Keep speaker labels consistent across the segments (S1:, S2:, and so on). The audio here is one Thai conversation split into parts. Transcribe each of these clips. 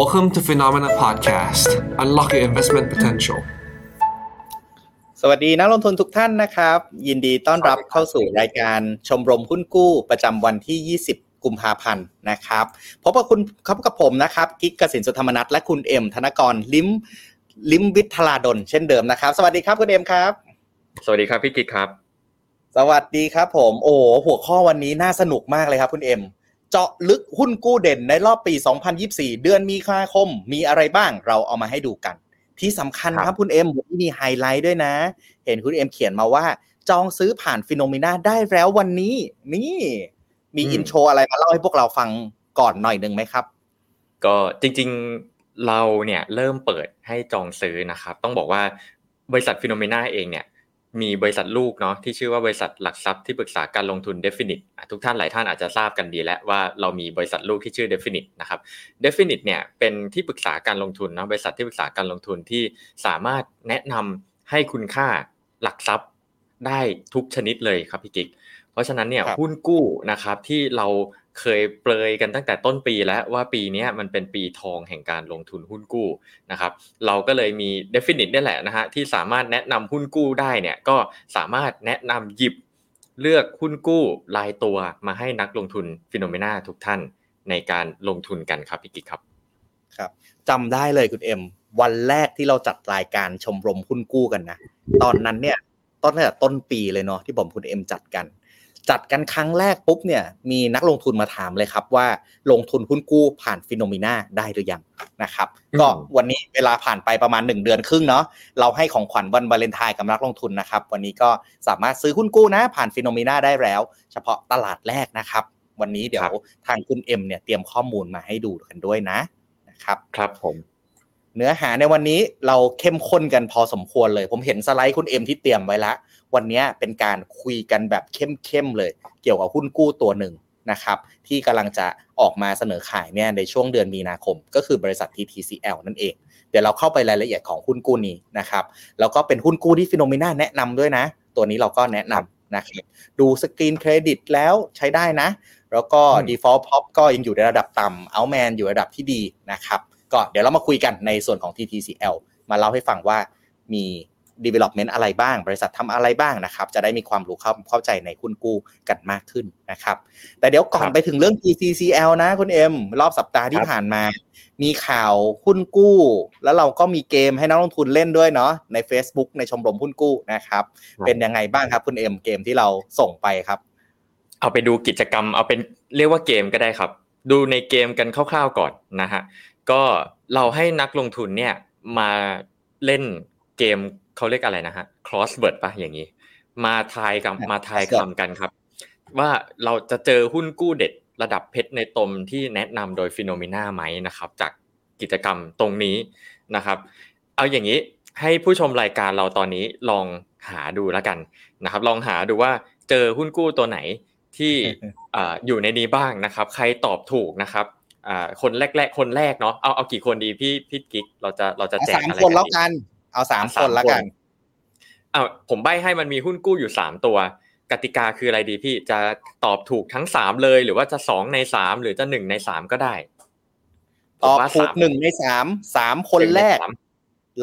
S1: Welcome to Phenomena Podcast. Unlock your investment potential.
S2: สวัสดีนักลงทุนทุกท่านนะครับ ยินดีต้อนรับเข้าสู่รายการชมรมหุ้นกู้ประจำวันที่ 20 กุมภาพันธ์นะครับพบกับคุณครับกับผมนะครับกิ๊กกสินสุธรรมนัทและคุณเอ็มธนกรลิมลิมวิทลาดลเช่นเดิมนะครับ สวัสดีครับคุณเอ็มครับ
S3: สวัสดีครับพี่กิ๊กครับ
S2: สวัสดีครับผมโอ้หัวข้อวันนี้น่าสนุกมากเลยครับคุณเอ็ม เจาะลึกหุ้นกู้เด่นในรอบปี 2024 เดือนมีนาคม มีอะไรบ้างเราเอามาให้ดูกัน ที่สำคัญครับคุณเอ็มวันนี้มีไฮไลท์ด้วยนะ เห็นคุณเอ็มเขียนมาว่า จองซื้อผ่านฟินโนมีนาได้แล้ววันนี้ นี่ มี intro อะไรมาเล่าให้พวกเราฟังก่อนหน่อยหนึ่งไหมครับ
S3: ก็จริงๆเราเนี่ยเริ่มเปิดให้จองซื้อนะครับ ต้องบอกว่าบริษัทฟินโนมีนาเองเนี่ย มีบริษัทลูกเนาะที่ชื่อว่าบริษัทหลักทรัพย์ที่ปรึกษาการลงทุน Definit ทุกท่านหลายท่านอาจจะทราบกันดีแล้วว่าเรามีบริษัทลูกที่ชื่อ Definite นะครับ Definite เนี่ยเป็นที่ปรึกษาการลงทุนนะบริษัทที่ปรึกษาการลงทุนที่สามารถแนะนำให้คุณค่าหลักทรัพย์ได้ทุกชนิดเลยครับพี่กิ๊กเพราะฉะนั้นเนี่ยหุ้นกู้นะครับที่เรา เคยเปลยกันตั้งแต่ต้นปีแล้วว่าปีนี้มันเป็นปีทองแห่งการลงทุนหุ้นกู้นะครับ เราก็เลยมี definite นี่แหละนะฮะที่สามารถแนะนำหุ้นกู้ได้เนี่ยก็สามารถแนะนำหยิบเลือกหุ้นกู้รายตัวมาให้นักลงทุนฟินโนมีนาทุกท่านในการลงทุนกันครับพี่กิ๊กครับ
S2: ครับจำได้เลยคุณเอ็มวันแรกที่เราจัดรายการชมรมหุ้นกู้กันนะ ตอนนั้นเนี่ยต้นแต่ต้นปีเลยเนาะที่ผมคุณเอ็มจัดกัน จัดกันครั้งแรกปุ๊บเนี่ยมีนักลงทุนมาถามเลยครับว่าลงทุนหุ้นกู้ผ่านฟินโนมีนาได้หรือยังนะครับก็วันนี้เวลาผ่านไปประมาณ 1 เดือนครึ่งเนาะเราให้ของขวัญวันวาเลนไทน์กับนักลงทุนนะครับ วันนี้ก็สามารถซื้อหุ้นกู้นะผ่านฟินโนมีนาได้แล้ว เฉพาะตลาดแรกนะครับ วันนี้เดี๋ยวทางคุณเอ็มเนี่ยเตรียมข้อมูลมาให้ดูกันด้วยนะนะครับ
S3: ครับผม
S2: เนื้อหาในวันนี้เราเข้มข้นกันพอสมควรเลย ผมเห็นสไลด์คุณเอ็มที่เตรียมไว้แล้ววันนี้เป็นการคุยกันแบบเข้มๆเลย เกี่ยวกับหุ้นกู้ตัวหนึ่งนะครับ ที่กำลังจะออกมาเสนอขายเนี่ยในช่วงเดือนมีนาคม ก็คือบริษัท TTCL นั่นเอง เดี๋ยวเราเข้าไปรายละเอียดของหุ้นกู้นี้นะครับแล้วก็เป็นหุ้นกู้ที่ฟินโนมีนาแนะนำด้วยนะ ตัวนี้เราก็แนะนำนะครับดูสกรีนเครดิตแล้วใช้ได้นะ แล้วก็ default prob ก็ยังอยู่ในระดับต่ำ Altman อยู่ระดับที่ดีนะครับ ก็เดี๋ยวเรามาคุยกันในส่วนของ TTCL มาเล่าให้ฟังว่ามี development อะไรบ้าง บริษัททำอะไรบ้างนะครับ จะได้มีความรู้เข้าเข้าใจในหุ้นกู้กันมากขึ้นนะครับ แต่เดี๋ยวก่อนไปถึงเรื่อง TTCL นะคุณเอ็มรอบสัปดาห์ที่ผ่านมา มีข่าวหุ้นกู้ แล้วเราก็มีเกมให้นักลงทุนเล่นด้วยเนาะใน Facebook ในชมรมหุ้นกู้นะครับ เป็นยังไงบ้างครับคุณเอ็มเกมที่เราส่งไปครับ
S3: เอาไปดูกิจกรรมเอาเป็นเรียกว่าเกมก็ได้ครับ ดูในเกมกันคร่าวๆก่อนนะฮะ ก็เราให้นักลงทุนเนี่ยมาเล่นเกมเขาเรียกอะไรนะฮะ crossword ปะอย่างนี้ มาทายกับมาทายคำกันครับ ว่าเราจะเจอหุ้นกู้เด็ดระดับเพชรในตมที่แนะนำโดยฟิโนเมนาไหมนะครับ จากกิจกรรมตรงนี้นะครับ เอาอย่างนี้ให้ผู้ชมรายการเราตอนนี้ลองหาดูแล้วกันนะครับ ลองหาดูว่าเจอหุ้นกู้ตัวไหนที่อยู่ในนี้บ้างนะครับ ใครตอบถูกนะครับ คนแรกๆคนแรกเนาะเอาเอากี่คนดีพี่พี่กิ๊กเราจะเราจะแจกอะไร
S2: กันสามคนแล้วกัน เอาสามคนละกัน
S3: เอาผมใบให้มันมีหุ้นกู้อยู่สามตัว กติกาคืออะไรดีพี่จะตอบถูกทั้งสามเลยหรือว่าจะสองในสามหรือจะหนึ่งในสามก็ได้
S2: ตอบถูกหนึ่งในสามสามคนแรก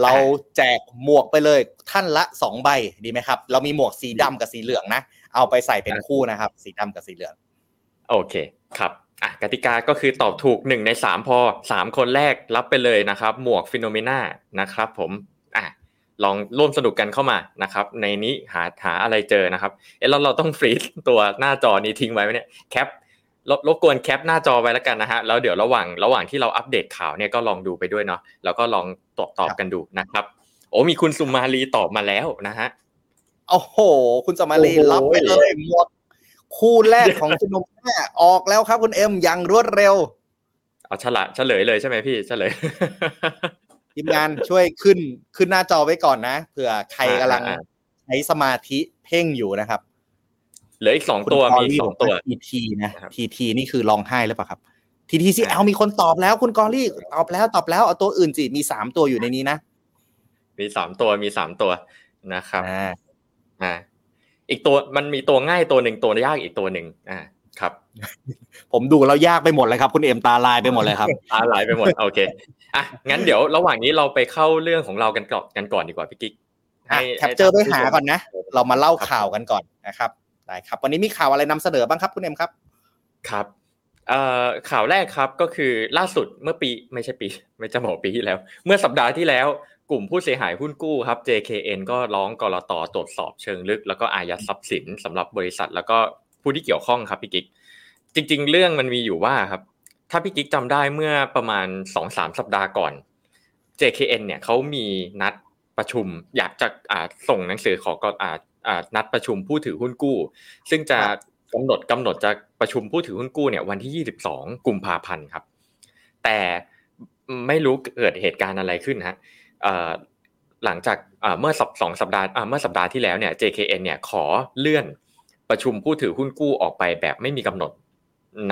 S2: เราแจกหมวกไปเลยท่านละสองใบดีไหมครับ เรามีหมวกสีดำกับสีเหลืองนะเอาไปใส่เป็นคู่นะครับ สีดำกับสีเหลือง
S3: โอเคครับ อะกติกาก็คือตอบถูกหนึ่งในสามพอสามคนแรกรับไปเลยนะครับ หมวกฟิโนเมนานะครับ ผมอะลองร่วมสนุกกันเข้ามานะครับ ในนี้หาหาอะไรเจอนะครับ เออเราเราต้องฟรีซตัวหน้าจอนี้ทิ้งไว้ไหมเนี่ยแคปลบลบกวนแคปหน้าจอไว้แล้วกันนะฮะแล้วเดี๋ยวระหว่างระหว่างที่เราอัปเดตข่าวเนี่ยก็ลองดูไปด้วยเนาะแล้วก็ลองตอบตอบกันดูนะครับ โอ้มีคุณสุมาลีตอบมาแล้วนะฮะ
S2: โอ้โห คุณสุมาลีรับไปเลยหมด คู่แรกของฟิโนเมนาออกแล้วครับคุณเอ็มยังรวดเร็ว
S3: เอาฉลาเฉลยเลยใช่ไหมพี่เฉลย
S2: ทีมงานช่วยขึ้นขึ้นหน้าจอไว้ก่อนนะเผื่อใครกำลังใช้สมาธิเพ่งอยู่นะครับ
S3: เหลืออีกสองตัวมีสองตัว
S2: ทีทีนะทีทีนี่คือลองให้หรือเปล่าครับทีทีซีเอลมีคนตอบแล้วคุณกอรี่ตอบแล้วตอบแล้วเอาตัวอื่นสิมีสามตัวอยู่ในนี้นะ
S3: มีสามตัวมีสามตัวนะครับอ่า อีกตัวมันมีตัวง่ายตัวหนึ่งตัวยากอีกตัวหนึ่งอ่าครับ
S2: ผมดูแล้วยากไปหมดเลยครับ คุณเอ็มตาลายไปหมดเลยครับ
S3: ตาลายไปหมดโอเคอะงั้นเดี๋ยวระหว่างนี้เราไปเข้าเรื่องของเรากันก่อนกันก่อนดีกว่าพี่กิ๊ก
S2: capture ไปหาก่อนนะ เรามาเล่าข่าวกันก่อนนะครับได้ครับ วันนี้มีข่าวอะไรนำเสนอบ้างครับคุณเอ็มครับ
S3: ครับเอ่อข่าวแรกครับก็คือล่าสุดเมื่อปีไม่ใช่ปี ไม่จะบอกปีที่แล้ว เมื่อสัปดาห์ที่แล้ว กลุ่มผู้เสียหายหุ้นกู้ครับ JKN ก็ร้องกลตตรวจสอบเชิงลึก แล้วก็อายัดทรัพย์สินสำหรับบริษัท แล้วก็ผู้ที่เกี่ยวข้องครับพี่กิ๊กจริง ๆ เรื่องมันมีอยู่ว่าครับถ้าพี่กิ๊กจำได้เมื่อประมาณสองสามสัปดาห์ก่อน JKN เนี่ยเขามีนัดประชุม อยากจะอ่าส่งหนังสือขอกอ่าอ่านัดประชุมผู้ถือหุ้นกู้ ซึ่งจะกำหนดกำหนดจะประชุมผู้ถือหุ้นกู้เนี่ยวันที่ 22 กุมภาพันธ์ครับ แต่ไม่รู้เกิดเหตุการณ์อะไรขึ้นฮะ หลังจากเมื่อสองสัปดาห์เมื่อสัปดาห์ที่แล้วเนี่ย JKN เนี่ยขอเลื่อนประชุมผู้ถือหุ้นกู้ออกไปแบบไม่มีกำหนด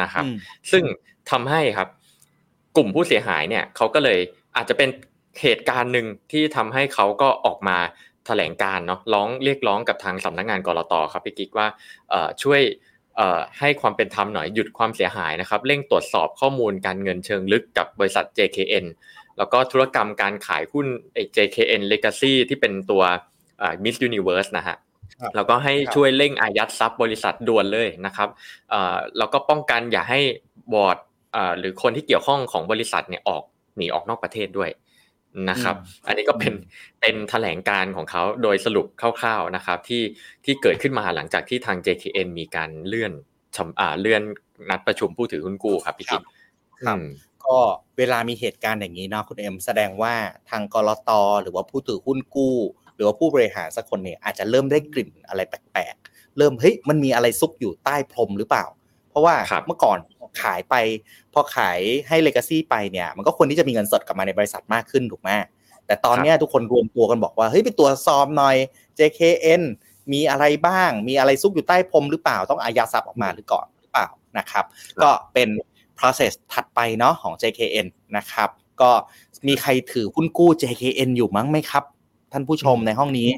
S3: นะครับ ซึ่งทำให้ครับ กลุ่มผู้เสียหายเนี่ยเขาก็เลยอาจจะเป็นเหตุการณ์หนึ่งที่ทำให้เขาก็ออกมาแถลงการเนาะร้องเรียกร้องกับทางสำนักงานกรตครับพี่กิ๊กว่าช่วยให้ความเป็นธรรมหน่อยหยุดความเสียหายนะครับ เร่งตรวจสอบข้อมูลการเงินเชิงลึกกับบริษัท JKN แล้วก็ธุรกรรมการขายหุ้น JKN Legacy ที่เป็นตัว Miss Universe นะฮะแล้วก็ให้ช่วยเร่งอายัดทรัพย์บริษัทด่วนเลยนะครับแล้วก็ป้องกันอย่าให้บอร์ดหรือคนที่เกี่ยวข้องของบริษัทเนี่ยออกหนีออกนอกประเทศด้วยนะครับ อันนี้ก็เป็นเป็นแถลงการของเขาโดยสรุปคร่าวๆนะครับที่ที่เกิดขึ้นมาหลังจากที่ทาง JKN มีการเลื่อนอ่าเลื่อนนัดประชุมผู้ถือหุ้นกู้ครับพี่กิ๊ก
S2: ครับ ก็เวลามีเหตุการณ์อย่างนี้เนาะคุณเอ็มแสดงว่าทางกรตหรือว่าผู้ถือหุ้นกู้ หรือว่าผู้บริหารสักคนเนี่ยอาจจะเริ่มได้กลิ่นอะไรแปลกๆเริ่มเฮ้ยมันมีอะไรซุกอยู่ใต้พรมหรือเปล่า เพราะว่าเมื่อก่อนขายไป พอขายให้เลกาซี่ไปเนี่ย มันก็ควรที่จะมีเงินสดกลับมาในบริษัทมากขึ้นถูกไหมแต่ตอนนี้ทุกคนรวมตัวกันบอกว่าเฮ้ยไปตรวจสอบหน่อย JKN มีอะไรบ้าง มีอะไรซุกอยู่ใต้พรมหรือเปล่าต้องอายัดทรัพย์ออกมาหรือก่อนหรือเปล่านะครับ ก็เป็น process ถัดไปเนาะของ JKN นะครับ ก็มีใครถือหุ้นกู้ JKN อยู่มั้งไหมครับ ท่านผู้ชมในห้องนี้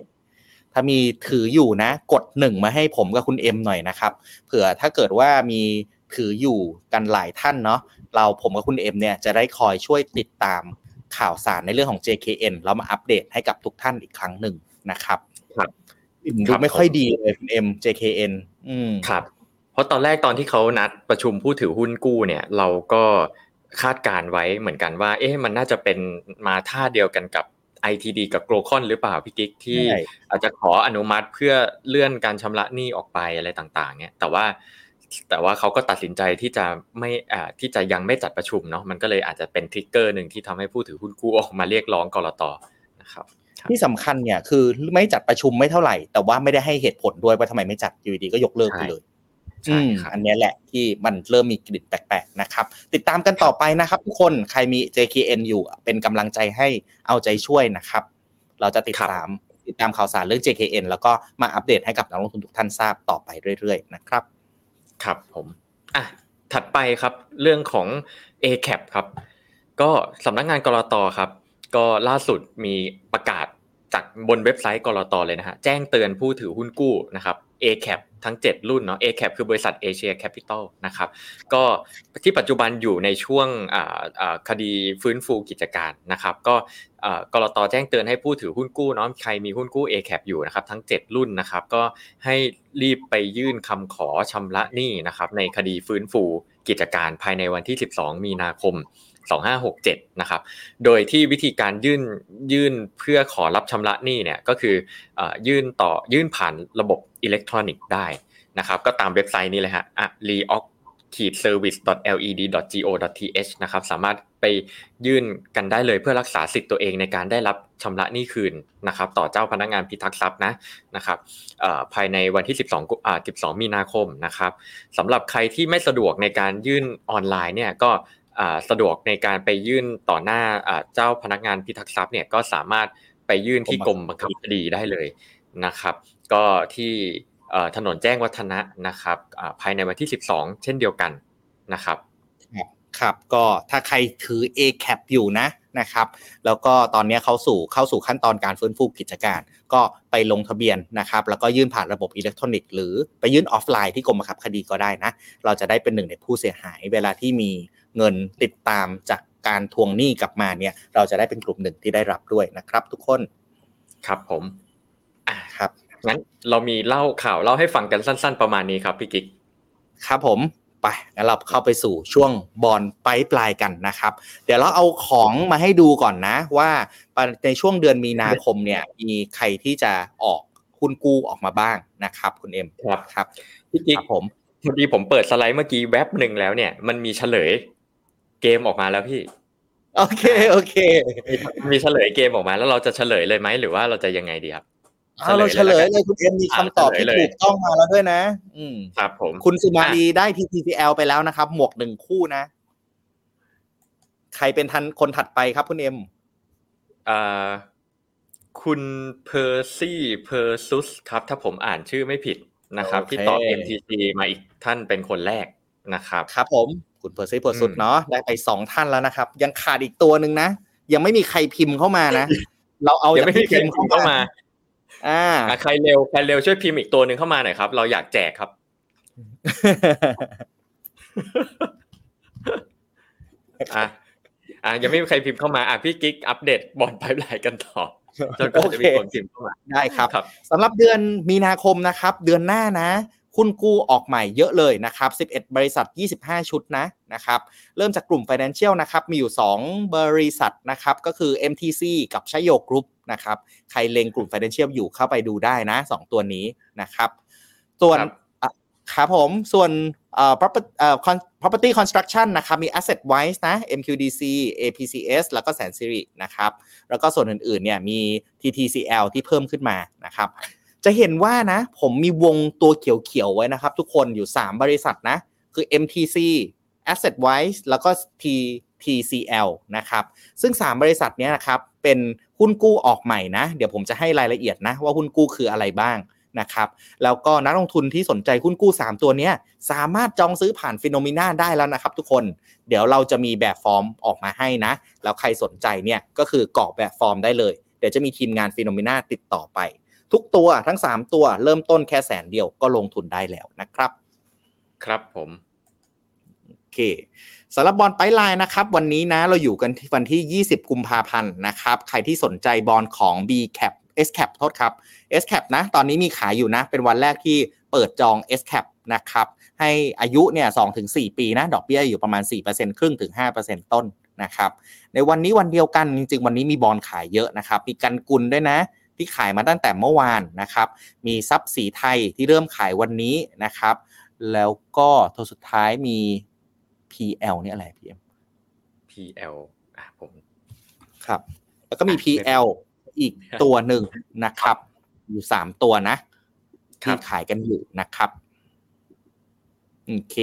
S2: ถ้ามีถืออยู่นะ กดหนึ่งมาให้ผมกับคุณเอ็มหน่อยนะครับเผื่อถ้าเกิดว่ามีถืออยู่กันหลายท่านเนาะเราผมกับคุณเอ็มเนี่ยจะได้คอยช่วยติดตามข่าวสารในเรื่องของ JKN แล้วมาอัปเดตให้กับทุกท่านอีกครั้งหนึ่งนะครับ
S3: ครับ
S2: ดูไม่ค่อยดีเลยคุณเอ็ม JKN อืม
S3: ครับ เพราะตอนแรกตอนที่เขานัดประชุมผู้ถือหุ้นกู้เนี่ยเราก็คาดการไว้เหมือนกันว่า เอ๊ะมันน่าจะเป็นมาท่าเดียวกันกับ ITD กับโกลคอนหรือเปล่าพี่กิ๊กที่อาจจะขออนุมัติเพื่อเลื่อนการชำระหนี้ออกไปอะไรต่างๆ เนี่ยแต่ว่าแต่ว่าเขาก็ตัดสินใจที่จะไม่อ่าที่จะยังไม่จัดประชุมเนาะมันก็เลยอาจจะเป็นทริกเกอร์หนึ่งที่ทำให้ผู้ถือหุ้นกู้ออกมาเรียกร้องกรตนะครับ
S2: ที่สำคัญเนี่ยคือไม่จัดประชุมไม่เท่าไหร่ แต่ว่าไม่ได้ให้เหตุผลด้วยว่าทำไมไม่จัดอยู่ดีก็ยกเลิกไปเลย อืมอันนี้แหละที่มันเริ่มมีกลิ่นแปลกๆนะครับ ติดตามกันต่อไปนะครับ ทุกคนใครมี JKN อยู่เป็นกำลังใจให้เอาใจช่วยนะครับ เราจะติดตามติดตามข่าวสารเรื่อง JKN แล้วก็มาอัปเดตให้กับนักลงทุนทุกท่านทราบต่อไปเรื่อยๆนะครับ
S3: ครับผมอะถัดไปครับเรื่องของ ACAP ครับ ก็สำนักงานกลตครับ ก็ล่าสุดมีประกาศจากบนเว็บไซต์กลตเลยนะฮะแจ้งเตือนผู้ถือหุ้นกู้นะครับ ACAP ทั้ง 7 รุ่นเนาะ ACAP คือบริษัทเอเชียแคปิตอลนะครับ ก็ที่ปัจจุบันอยู่ในช่วงคดีฟื้นฟูกิจการนะครับ ก็กลตแจ้งเตือนให้ผู้ถือหุ้นกู้เนาะใครมีหุ้นกู้ ACAP อยู่นะครับ ทั้ง 7 รุ่นนะครับ ก็ให้รีบไปยื่นคำขอชำระหนี้นะครับในคดีฟื้นฟูกิจการภายในวันที่ 12 มีนาคม 2567 นะครับ โดยที่วิธีการยื่นยื่นเพื่อขอรับชำระหนี้เนี่ยก็คือยื่นต่อยื่นผ่านระบบอิเล็กทรอนิกส์ได้นะครับ ก็ตามเว็บไซต์นี้เลยฮะ reoc ขีด service led go th นะครับสามารถไปยื่นกันได้เลยเพื่อรักษาสิทธิ์ตัวเองในการได้รับชำระหนี้คืนนะครับต่อเจ้าพนักงานพิทักษ์ทรัพย์นะนะครับภายในวันที่ 12อ่า12 มีนาคมนะครับสำหรับใครที่ไม่สะดวกในการยื่นออนไลน์เนี่ยก็ สะดวกในการไปยื่นต่อหน้าเจ้าพนักงานพิทักษ์ทรัพย์เนี่ยก็สามารถไปยื่นที่กรมบังคับคดีได้เลยนะครับ ก็ที่ถนนแจ้งวัฒนะนะครับภายในวันที่ 12 เช่นเดียวกันนะครับ
S2: ครับก็ถ้าใครถือ A cap อยู่นะนะครับ แล้วก็ตอนนี้เขาสู่เข้าสู่ขั้นตอนการฟื้นฟูกิจการ ก็ไปลงทะเบียนนะครับ แล้วก็ยื่นผ่านระบบอิเล็กทรอนิกส์หรือไปยื่นออฟไลน์ที่กรมบังคับคดีก็ได้นะ เราจะได้เป็นหนึ่งในผู้เสียหายเวลาที่มี เงินติดตามจากการทวงหนี้กลับมาเนี่ยเราจะได้เป็นกลุ่มหนึ่งที่ได้รับด้วยนะครับ ทุกคน
S3: ครับผมอะ
S2: ครับ
S3: งั้นเรามีเล่าข่าวเล่าให้ฟังกันสั้น ๆ ประมาณนี้ครับพี่กิ๊ก
S2: ครับผมไปงั้นเราเข้าไปสู่ช่วง bond pipeline กันนะครับ เดี๋ยวเราเอาของมาให้ดูก่อนนะ ว่าในช่วงเดือนมีนาคมเนี่ยมีใครที่จะออกหุ้นกู้ออกมาบ้างนะครับ คุณเอ็ม
S3: ครับ
S2: ครับ
S3: พี่กิ๊ก
S2: ครับผม
S3: พอดีผมเปิดสไลด์เมื่อกี้แว็บหนึ่งแล้วเนี่ยมันมีเฉลย เกมออกมาแล้วพี่
S2: โอเคโอเค
S3: มีเฉลยเกมออกมา แล้วเราจะเฉลยเลยไหมหรือว่าเราจะยังไงดีครับ
S2: เอาเราเฉลยเลยคุณเอ็มมีคำตอบที่ถูกต้องมาแล้วด้วยนะ อืม
S3: ครับผม
S2: คุณสุมาลีได้ TTCL ไปแล้วนะครับ หมวกหนึ่งคู่นะ ใครเป็นท่านคนถัดไปครับคุณเอ็ม
S3: อ่าคุณเพอร์ซี่เพอร์ซุสครับ ถ้าผมอ่านชื่อไม่ผิดนะครับ ที่ตอบ MTC มาอีกท่านเป็นคนแรกนะครับ
S2: ครับผม คุณเพอร์ซี่เพอร์ซุดเนาะได้ไปสองท่านแล้วนะครับ ยังขาดอีกตัวหนึ่งนะ ยังไม่มีใครพิมพ์เข้ามานะ เราเอา
S3: ยังไม่มี
S2: จาก
S3: ใคร
S2: ที่
S3: พิมพ์เข้ามา
S2: อ่า
S3: อะใครเร็วใครเร็วช่วยพิมพ์อีกตัวหนึ่งเข้ามาหน่อยครับ เราอยากแจกครับ อะอะยังไม่มีใครพิมพ์เข้ามาอะพี่กิ๊กอัปเดต bond pipeline กันต่อจนกว่าจะมีคนพิมพ์เข้ามา
S2: ได้ครับ
S3: ครับ
S2: สำหรับเดือนมีนาคมนะครับ เดือนหน้านะ หุ้นกู้ออกใหม่เยอะเลยนะครับ 11 บริษัท 25 ชุดนะนะครับ เริ่มจากกลุ่ม Financial นะครับ มีอยู่ 2 บริษัทนะครับ ก็คือ MTC กับชโยกรุ๊ปนะครับ ใครเล็งกลุ่ม Financial อยู่เข้าไปดูได้นะ 2 ตัวนี้นะครับ ส่วน
S3: ครับ
S2: อะครับผม ส่วนเอ่อ property เอ่อ con- property construction นะครับ มี asset wise นะ MQDC APCS แล้วก็แสนสิรินะครับ แล้วก็ส่วนอื่นๆ เนี่ย มี TTCL ที่เพิ่มขึ้นมานะครับ จะเห็นว่านะ ผมมีวงตัวเขียวๆไว้นะครับ ทุกคนอยู่ 3 บริษัทนะ คือ MTC Asset Wise แล้วก็ TTCL นะครับ ซึ่ง 3 บริษัทนี้นะครับ เป็นหุ้นกู้ออกใหม่นะ เดี๋ยวผมจะให้รายละเอียดนะ ว่าหุ้นกู้คืออะไรบ้างนะครับ แล้วก็นักลงทุนที่สนใจหุ้นกู้ 3 ตัวนี้สามารถจองซื้อผ่านฟินโนมีนาได้แล้วนะครับ ทุกคน เดี๋ยวเราจะมีแบบฟอร์มออกมาให้นะ แล้วใครสนใจเนี่ยก็คือกรอกแบบฟอร์มได้เลย เดี๋ยวจะมีทีมงานฟินโนมีนาติดต่อไป ทุกตัวทั้ง 3 ตัวเริ่มต้นแค่แสนเดียวก็ลงทุนได้แล้วนะครับ
S3: ครับผม
S2: โอเคสำหรับ bond pipeline นะครับ วันนี้นะเราอยู่กันที่วันที่ 20 กุมภาพันธ์นะครับ ใครที่สนใจบอลของ B cap S cap โทษครับ S cap นะ ตอนนี้มีขายอยู่นะ เป็นวันแรกที่เปิดจอง S cap นะครับ ให้อายุเนี่ย2-4ปีนะ ดอกเบี้ยอยู่ประมาณ 4%ครึ่งถึง 5%ต้นนะครับ ในวันนี้วันเดียวกัน จริงๆ วันนี้มีบอลขายเยอะนะครับ มีกันกุลด้วยนะ ที่ขายมาตั้งแต่เมื่อวานนะครับ มีทรัพย์สีไทยที่เริ่มขายวันนี้นะครับ แล้วก็ตัวสุดท้ายมี PL เนี่ยอะไร PM
S3: PL อะผม
S2: ครับ แล้วก็มี
S3: อะ
S2: PL อีกตัวหนึ่งนะครับ อยู่สามตัวนะ
S3: ครั
S2: ที่
S3: บ
S2: ขายกันอยู่นะครับโอเค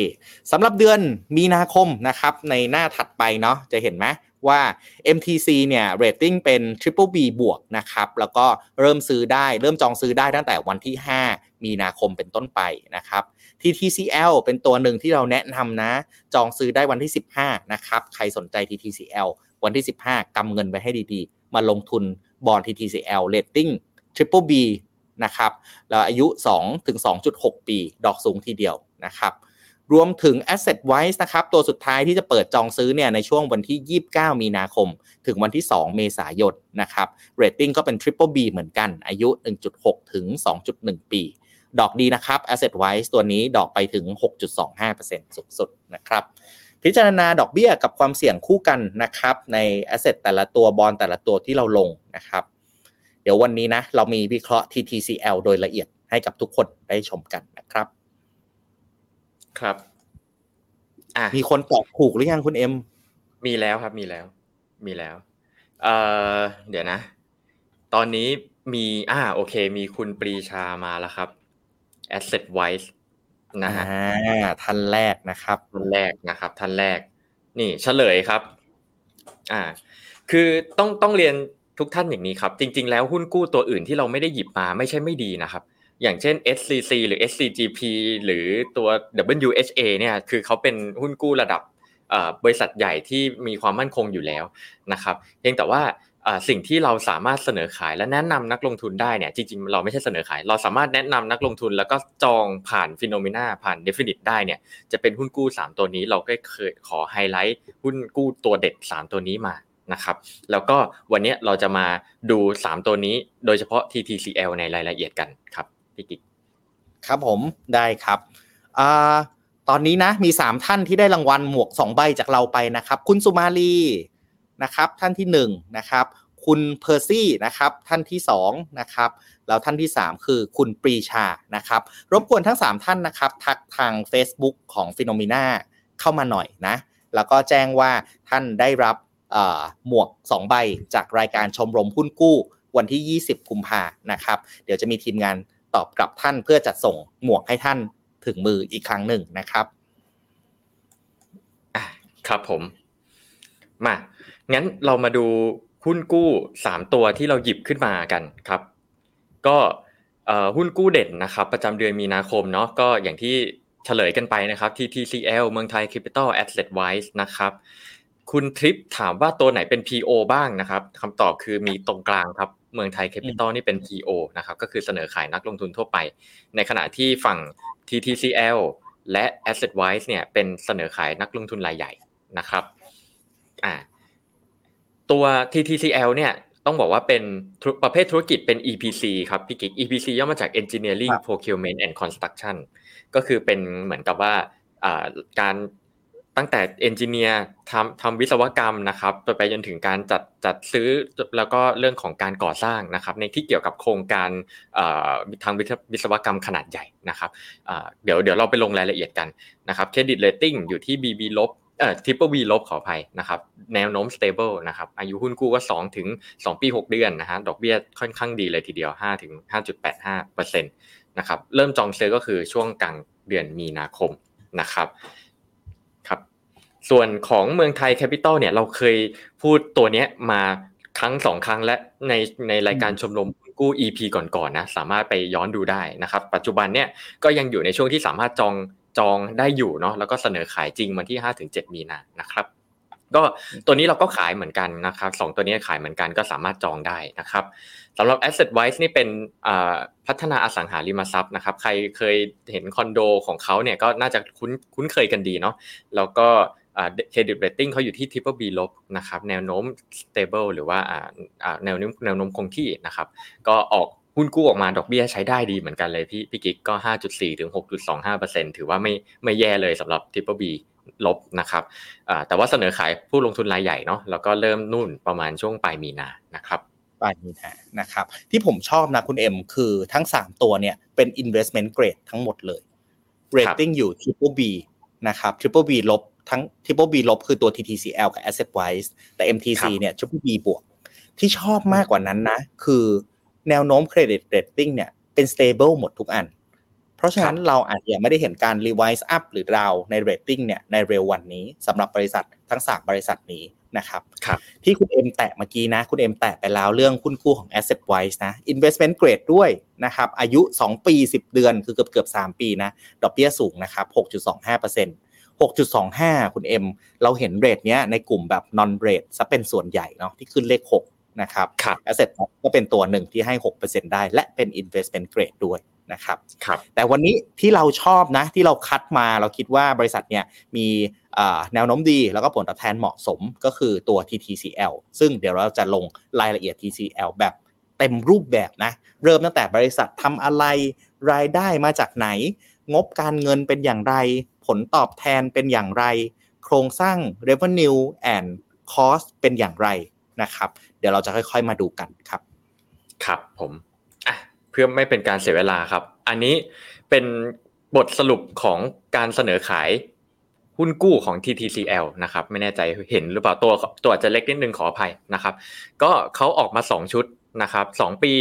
S2: สำหรับเดือนมีนาคมนะครับ ในหน้าถัดไปเนาะจะเห็นไหม ว่า MTC เนี่ยเรตติ้งเป็น Triple B บวกนะครับแล้วก็เริ่มซื้อได้เริ่มจองซื้อได้ตั้งแต่วันที่ 5 มีนาคมเป็นต้นไปนะครับ TTCL เป็นตัวหนึ่งที่เราแนะนำนะ จองซื้อได้วันที่ 15 นะครับ ใครสนใจ TTCL วันที่ 15 กำเงินไว้ให้ดีๆ มาลงทุนบอล TTCL rating Triple B นะครับแล้วอายุ2ถึง2.6 ปี ดอกสูงทีเดียวนะครับ รวมถึง Asset Wise นะครับ ตัวสุดท้ายที่จะเปิดจองซื้อเนี่ยในช่วงวันที่ 29 มีนาคม ถึงวันที่ 2 เมษายนนะครับ Rating ก็เป็น Triple B เหมือนกัน อายุ 1.6 ถึง 2.1 ปี ดอกดีนะครับ Asset Wise ตัวนี้ดอกไปถึง 6.25%สูงสุดนะครับ พิจารณาดอกเบี้ยกับความเสี่ยงคู่กันนะครับ ใน Asset แต่ละตัวบอลแต่ละตัวที่เราลงนะครับ เดี๋ยววันนี้นะเรามีวิเคราะห์ TTCL โดยละเอียดให้กับทุกคนได้ชมกันนะครับ
S3: ครับ อะ
S2: มีคนตอบถูกหรือยังคุณเอ็ม
S3: มีแล้วครับ มีแล้ว มีแล้ว เอ่อ เดี๋ยวนะ ตอนนี้มี อ่า โอเค มีคุณปรีชามาแล้วครับ Asset Wise นะฮะ
S2: อ่าท่านแรกนะครับ
S3: ท่านแรกนะครับ ท่านแรก นี่เฉลยครับ อ่า คือต้องต้องเรียนทุกท่านอย่างนี้ครับ จริง ๆ แล้วหุ้นกู้ตัวอื่นที่เราไม่ได้หยิบมาไม่ใช่ไม่ดีนะครับ อย่างเช่น SCC หรือ SCGP หรือตัว WHA เนี่ยคือเขาเป็นหุ้นกู้ระดับบริษัทใหญ่ที่มีความมั่นคงอยู่แล้วนะครับเพียงแต่ว่าสิ่งที่เราสามารถเสนอขายและแนะนำนักลงทุนได้เนี่ยจริงๆ เราไม่ใช่เสนอขาย เราสามารถแนะนำนักลงทุนแล้วก็จองผ่านฟินโนมีนาผ่านเดฟินิตได้เนี่ยจะเป็นหุ้นกู้ 3 ตัวนี้เราก็เคยขอไฮไลท์หุ้นกู้ตัวเด็ด 3 ตัวนี้มานะครับแล้วก็วันนี้เราจะมาดู 3 ตัวนี้โดยเฉพาะ TTCL ในรายละเอียดกันครับ พี่กิ๊ก
S2: ครับผมได้ครับอตอนนี้นะมี 3 ท่านที่ได้รางวัลหมวก 2 ใบจากเราไปนะครับ คุณสุมาลีนะครับท่านที่1นะครับคุณเพอร์ซี่นะครับท่านที่2นะครับแล้วท่านที่ 3 คือคุณปรีชานะครับรบกวนทั้ง 3 ท่านนะครับ ทักทาง Facebook ของฟิโนมิน่าเข้ามาหน่อยนะ แล้วก็แจ้งว่าท่านได้รับหมวก 2 ใบจากรายการชมรมหุ้นกู้ วันที่ 20 กุมภานะครับ เดี๋ยวจะมีทีมงาน ตอบกลับท่านเพื่อจัดส่งหมวกให้ท่านถึงมืออีกครั้งหนึ่งนะครับ
S3: ครับผม มา งั้นเรามาดูหุ้นกู้สามตัวที่เราหยิบขึ้นมากันครับ ก็หุ้นกู้เด่นนะครับ ประจำเดือนมีนาคมเนาะก็อย่างที่เฉลยกันไปนะครับ TTCL เมืองไทย Capital Asset Wise นะครับ คุณทริปถามว่าตัวไหนเป็น PO บ้างนะครับคำตอบคือมีตรงกลางครับ เมืองไทย Capital นี่เป็น PO นะครับก็คือเสนอขายนักลงทุนทั่วไป ในขณะที่ฝั่ง TTCL และ Asset Wise เนี่ยเป็นเสนอขายนักลงทุนรายใหญ่นะครับอ่าตัว TTCL เนี่ยต้องบอกว่าเป็นประเภทธุรกิจเป็น EPC ครับพี่กิ๊ก EPC ย่อมาจาก Engineering Procurement and Construction ก็คือเป็นเหมือนกับว่าการ ตั้งแต่เอนจิเนียร์ทำทำวิศวกรรมนะครับไปจนถึงการจัดจัดซื้อแล้วก็เรื่องของการก่อสร้างนะครับ ในที่เกี่ยวกับโครงการทางวิศวกรรมขนาดใหญ่นะครับเดี๋ยวเดี๋ยวเราไปลงรายละเอียดกันนะครับเครดิตเรตติ้งอยู่ที่ BB ลบเอ่อ triple B ลบขออภัยนะครับแนวโน้ม stable นะครับอายุหุ้นกู้ก็2ถึง2ปี 6 เดือนนะฮะดอกเบี้ยค่อนข้างดีเลยทีเดียว5ถึง5.85%นะครับเริ่มจองซื้อก็คือช่วงกลางเดือนมีนาคมนะครับ ส่วนของเมืองไทยแคปิตอลเนี่ยเราเคยพูดตัวนี้มาครั้งสองครั้งและในในรายการชมรมกู้ EP ก่อนๆนนะสามารถไปย้อนดูได้นะครับ ปัจจุบันเนี่ยก็ยังอยู่ในช่วงที่สามารถจองจองได้อยู่เนาะแล้วก็เสนอขายจริงวันที่5ถึง7มีนานะครับก็ตัวนี้เราก็ขายเหมือนกันนะครับสองตัวนี้ขายเหมือนกันก็สามารถจองได้นะครับสำหรับ Asset Wise นี่เป็นพัฒนาอสังหาริมทรัพย์นะครับ ใครเคยเห็นคอนโดของเขาเนี่ยก็น่าจะคุ้นคุ้นเคยกันดีเนาะแล้วก็ เครดิตเรตติ้งเขาอยู่ที่ triple B ลบนะครับแนวโน้ม stable หรือว่าแนวโน้มแนวโน้มคงที่นะครับก็ออกหุ้นกู้ออกมาดอกเบี้ยใช้ได้ดีเหมือนกันเลยพี่พี่กิ๊กก็ 5.4 ถึง 6.25%ถือว่าไม่ไม่แย่เลยสำหรับ Triple B ลบนะครับแต่ว่าเสนอขายผู้ลงทุนรายใหญ่เนาะแล้วก็เริ่มนุ่นประมาณช่วงปลายมีนานะครับ
S2: ปลายมีนานะครับ ที่ผมชอบนะคุณเอ็มคือทั้ง 3 ตัวเนี่ยเป็น investment grade ทั้งหมดเลย rating อยู่ triple B นะครับ triple B ลบ ทั้ง triple B ลบคือตัว TTCL กับ Asset Wise แต่ MTC เนี่ย triple B บวก ที่ชอบมากกว่านั้นนะ คือแนวโน้มเครดิตเรตติ้งเนี่ยเป็น stable หมดทุกอัน เพราะฉะนั้นเราอาจจะไม่ได้เห็นการ revise up หรือ down ในเรตติ้งเนี่ยในเร็ววันนี้สำหรับบริษัททั้งสามบริษัทนี้นะครับค
S3: รับ
S2: ที่คุณเอ็มแตะเมื่อกี้นะ คุณเอ็มแตะไปแล้วเรื่องหุ้นกู้ของ asset wise นะ investment grade ด้วยนะครับ อายุ 2 ปี 10 เดือนคือเกือบเกือบ3ปีนะ ดอกเบี้ยสูงนะครับ 6.25% 6.25 คุณเอ็มเราเห็นเรทเนี้ยในกลุ่มแบบ non rate ซะเป็นส่วนใหญ่เนาะที่ขึ้นเลข 6 นะครับ asset ก็เป็นตัวหนึ่งที่ให้ 6%ได้ และเป็น investment grade ด้วยนะครับ
S3: รบ
S2: แต่วันนี้ที่เราชอบนะที่เราคัดมาเราคิดว่าบริษัทเนี่ยมีแนวโน้มดีแล้วก็ผลตอบแทนเหมาะสมก็คือตัว TTCL ซึ่งเดี๋ยวเราจะลงรายละเอียด TCL แบบเต็มรูปแบบนะ เริ่มตั้งแต่บริษัททำอะไรรายได้มาจากไหน งบการเงินเป็นอย่างไร ผลตอบแทนเป็นอย่างไร โครงสร้าง revenue and cost เป็นอย่างไรนะครับ เดี๋ยวเราจะค่อยๆมาดูกันครับ
S3: ครับผมอะเพื่อไม่เป็นการเสียเวลาครับ อันนี้เป็นบทสรุปของการเสนอขายหุ้นกู้ของ TTCL นะครับ ไม่แน่ใจเห็นหรือเปล่าตัวตัวจะเล็กนิดนึงขออภัยนะครับ ก็เขาออกมา 2 ชุดนะครับ2ปี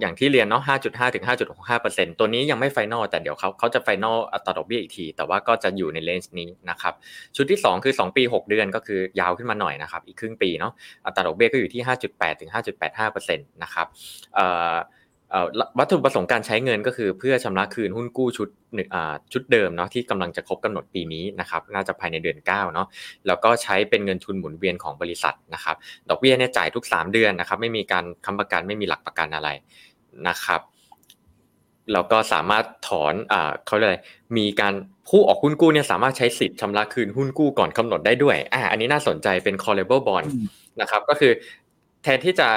S3: อย่างที่เรียนเนาะ 5.5 ถึง 5.65%ตัวนี้ยังไม่ final แต่เดี๋ยวเขาเขาจะ final อัตราดอกเบี้ยอีกที แต่ว่าก็จะอยู่ใน range นี้นะครับ ชุดที่ 2 คือ 2 ปี 6 เดือนก็คือยาวขึ้นมาหน่อยนะครับ อีกครึ่งปีเนาะ อัตราดอกเบี้ยก็อยู่ที่ 5.8 ถึง 5.85%นะครับเอ่อ วัตถุประสงค์การใช้เงินก็คือเพื่อชำระคืนหุ้นกู้ชุดชุดเดิมเนาะที่กำลังจะครบกำหนดปีนี้นะครับน่าจะภายในเดือน9เนาะแล้วก็ใช้เป็นเงินทุนหมุนเวียนของบริษัทนะครับดอกเบี้ยเนี่ยจ่ายทุก 3 เดือนนะครับไม่มีการค้ำประกันไม่มีหลักประกันอะไรนะครับแล้วก็สามารถถอนอ่าเขาเรียกอะไรมีการผู้ออกหุ้นกู้เนี่ยสามารถใช้สิทธิ์ชำระคืนหุ้นกู้ก่อนกำหนดได้ด้วยอ่าอันนี้น่าสนใจเป็น callable bond นะครับก็คือแทนที่จะ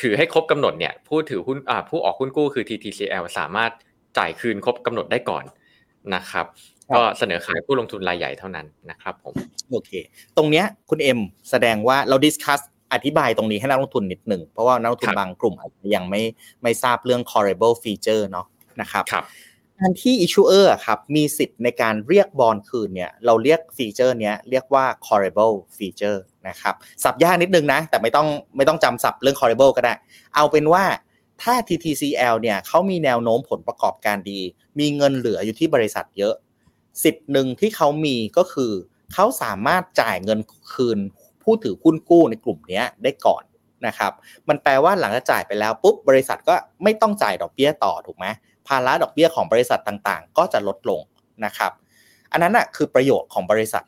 S3: ถือให้ครบกำหนดเนี่ยผู้ถือหุ้นอ่าผู้ออกหุ้นกู้คือ TTCL สามารถจ่ายคืนครบกำหนดได้ก่อนนะครับ ก็เสนอขายผู้ลงทุนรายใหญ่เท่านั้นนะครับผม
S2: โอเค ตรงเนี้ยคุณเอ็มแสดงว่าเราดิสคัสอธิบายตรงนี้ให้นักลงทุนนิดหนึ่ง เพราะว่านักลงทุนบางกลุ่มอาจจะยังไม่ไม่ทราบเรื่อง callable feature เนาะนะครับการที่ issuer ครับมีสิทธิ์ในการเรียกบอลคืนเนี่ยเราเรียกฟีเจอร์เนี้ยเรียกว่า callable feature นะครับสับยากนิดนึงนะ แต่ไม่ต้องไม่ต้องจำสับเรื่อง callable ก็ได้ เอาเป็นว่าถ้า TTCL เนี่ยเขามีแนวโน้มผลประกอบการดี มีเงินเหลืออยู่ที่บริษัทเยอะ สิทธิ์หนึ่งที่เขามีก็คือเขาสามารถจ่ายเงินคืนผู้ถือหุ้นกู้ในกลุ่มนี้ได้ก่อนนะครับ มันแปลว่าหลังจากจ่ายไปแล้วปุ๊บบริษัทก็ไม่ต้องจ่ายดอกเบี้ยต่อถูกไหมภาระดอกเบี้ยของบริษัทต่างๆ ก็จะลดลงนะครับ อันนั้นอะคือประโยชน์ของบริษัท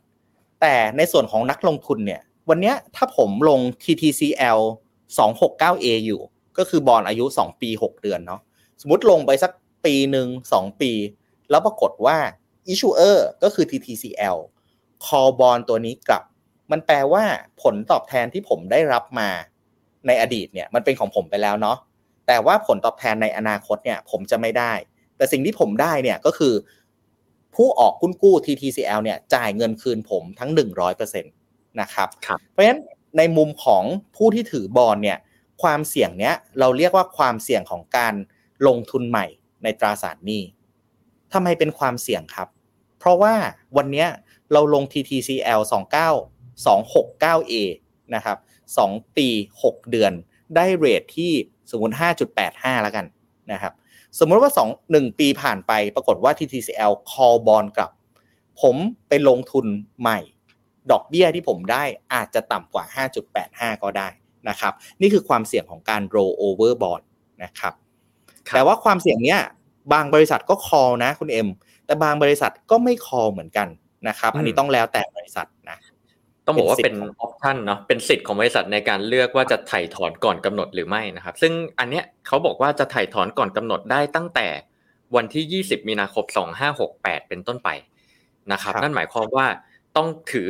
S2: แต่ในส่วนของนักลงทุนเนี่ย วันนี้ถ้าผมลง TTCL 269A อยู่ ก็คือบอลอายุ 2 ปี 6 เดือนเนาะสมมติลงไปสักปีหนึ่ง2 ปี แล้วปรากฏว่า issuer ก็คือ TTCL call บอลตัวนี้กลับ มันแปลว่าผลตอบแทนที่ผมได้รับมาในอดีตเนี่ยมันเป็นของผมไปแล้วเนาะแต่ว่าผลตอบแทนในอนาคตเนี่ยผมจะไม่ได้ แต่สิ่งที่ผมได้เนี่ยก็คือ ผู้ออกหุ้นกู้ TTCL เนี่ยจ่ายเงินคืนผมทั้ง 100% นะครับรบเพราะฉะนั้นในมุมของผู้ที่ถือบอลเนี่ยความเสี่ยงเนี้ยเราเรียกว่าความเสี่ยงของการลงทุนใหม่ในตราสารหนี้ทำไมเป็นความเสี่ยงครับ เพราะว่าวันนี้เราลง TTCL 29 269A นะครับ2ปี 6 เดือนได้เรทที่สมมติ 5.85 แล้วกันนะครับ สมมติว่า 2 1 ปีผ่านไปปรากฏว่า TTCL call bond กลับ ผมไปลงทุนใหม่ ดอกเบี้ยที่ผมได้อาจจะต่ำกว่า 5.85 ก็ได้นะครับ นี่คือความเสี่ยงของการ roll over bond นะครับแต่ว่าความเสี่ยงเนี้ยบางบริษัทก็ call นะคุณเอ็มแต่บางบริษัทก็ไม่ call เหมือนกันนะครับ อันนี้ต้องแล้วแต่บริษัทนะ
S3: ต้องบอกว่าเป็นออปชันเนาะเป็นสิทธิ์ของบริษัทในการเลือกว่าจะถ่ายถอนก่อนกำหนดหรือไม่นะครับ ซึ่งอันเนี้ยเขาบอกว่าจะถ่ายถอนก่อนกำหนดได้ตั้งแต่วันที่ 20 มีนาคม 2568 เป็นต้นไปนะครับ นั่นหมายความว่าต้องถือ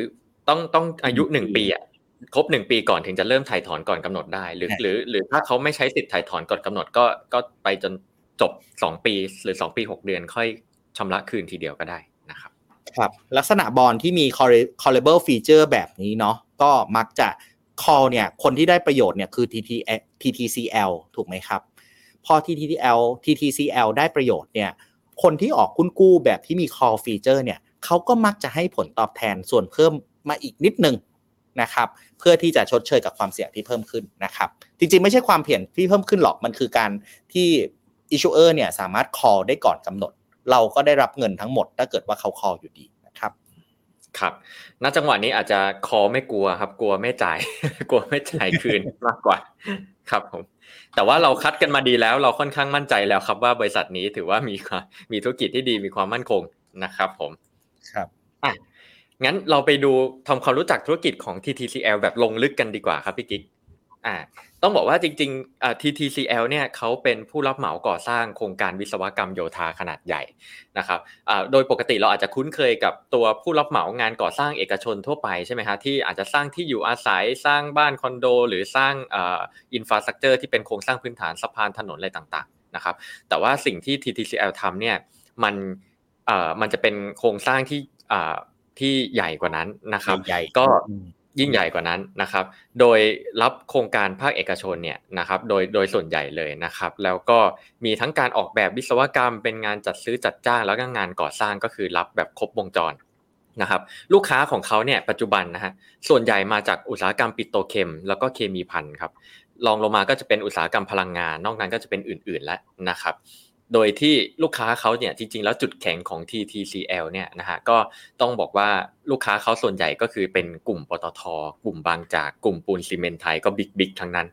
S3: ต้องต้องอายุหนึ่งปีอะครบหนึ่งปีก่อนถึงจะเริ่มถ่ายถอนก่อนกำหนดได้ หรือหรือ หรือถ้าเขาไม่ใช้สิทธิ์ถ่ายถอนก่อนกำหนดก็ก็ไปจนจบสองปีหรือสองปีหกเดือนค่อยชำระคืนทีเดียวก็ได้นะครับ
S2: ครับลักษณะบอลที่มี callable feature แบบนี้เนาะก็มักจะ call เนี่ยคนที่ได้ประโยชน์เนี่ยคือ TT TTCL ถูกไหมครับ พอ TTCL TTCL ได้ประโยชน์เนี่ยคนที่ออกคุ้นกู้แบบที่มี call feature เนี่ยเขาก็มักจะให้ผลตอบแทนส่วนเพิ่ม มาอีกนิดนึงนะครับ เพื่อที่จะชดเชยกับความเสี่ยงที่เพิ่มขึ้นนะครับ จริงๆ ไม่ใช่ความเพียนที่เพิ่มขึ้นหรอกมันคือการที่ issuer เนี่ยสามารถ call ได้ก่อนกำหนด เราก็ได้รับเงินทั้งหมด ถ้าเกิดว่าเขาคออยู่ดีนะครับ
S3: ครับ ณ จังหวะนี้อาจจะคอไม่กลัวครับ กลัวไม่จ่าย กลัวไม่จ่ายคืนมากกว่าครับผมแต่ว่าเราคัดกันมาดีแล้วเราค่อนข้างมั่นใจแล้วครับว่าบริษัทนี้ถือว่ามีมีธุรกิจที่ดีมีความมั่นคงนะครับผม
S2: ครับ
S3: อะ งั้นเราไปดูทำความรู้จักธุรกิจของ TTCL แบบลงลึกกันดีกว่าครับพี่กิ๊กอ่าต้องบอกว่าจริงๆ TTCL เนี่ยเขาเป็นผู้รับเหมาก่อสร้างโครงการวิศวกรรมโยธาขนาดใหญ่นะครับโดยปกติเราอาจจะคุ้นเคยกับตัวผู้รับเหมางานก่อสร้างเอกชนทั่วไปใช่ไหมฮะที่อาจจะสร้างที่อยู่อาศัยสร้างบ้านคอนโด หรือสร้างอินฟราสตรักเจอร์ที่เป็นโครงสร้างพื้นฐานสะพานถนนอะไรต่างๆนะครับแต่ว่าสิ่งที่ TTCL ทำเนี่ยมันมันจะเป็นโครงสร้างที่ ที่ใหญ่กว่านั้นนะครับก็ยิ่งใหญ่กว่านั้นนะครับ โดยรับโครงการภาคเอกชนเนี่ยนะครับโดยโดยส่วนใหญ่เลยนะครับ แล้วก็มีทั้งการออกแบบวิศวกรรม เป็นงานจัดซื้อจัดจ้างแล้วก็งานก่อสร้างก็คือรับแบบครบวงจรนะครับลูกค้าของเขาเนี่ยปัจจุบันนะฮะส่วนใหญ่มาจากอุตสาหกรรมปิโตเคมแล้วก็เคมีพันครับลองลงมาก็จะเป็นอุตสาหกรรมพลังงาน นอกนั้นก็จะเป็นอื่นๆแล้วนะครับ โดยที่ลูกค้าเขาเนี่ยจริงๆ แล้วจุดแข็งของ TTCL เนี่ยนะฮะก็ต้องบอกว่าลูกค้าเขาส่วนใหญ่ก็คือเป็นกลุ่มปตท กลุ่มบางจาก กลุ่มปูนซีเมนไทยก็บิ๊กบิ๊กทั้งนั้น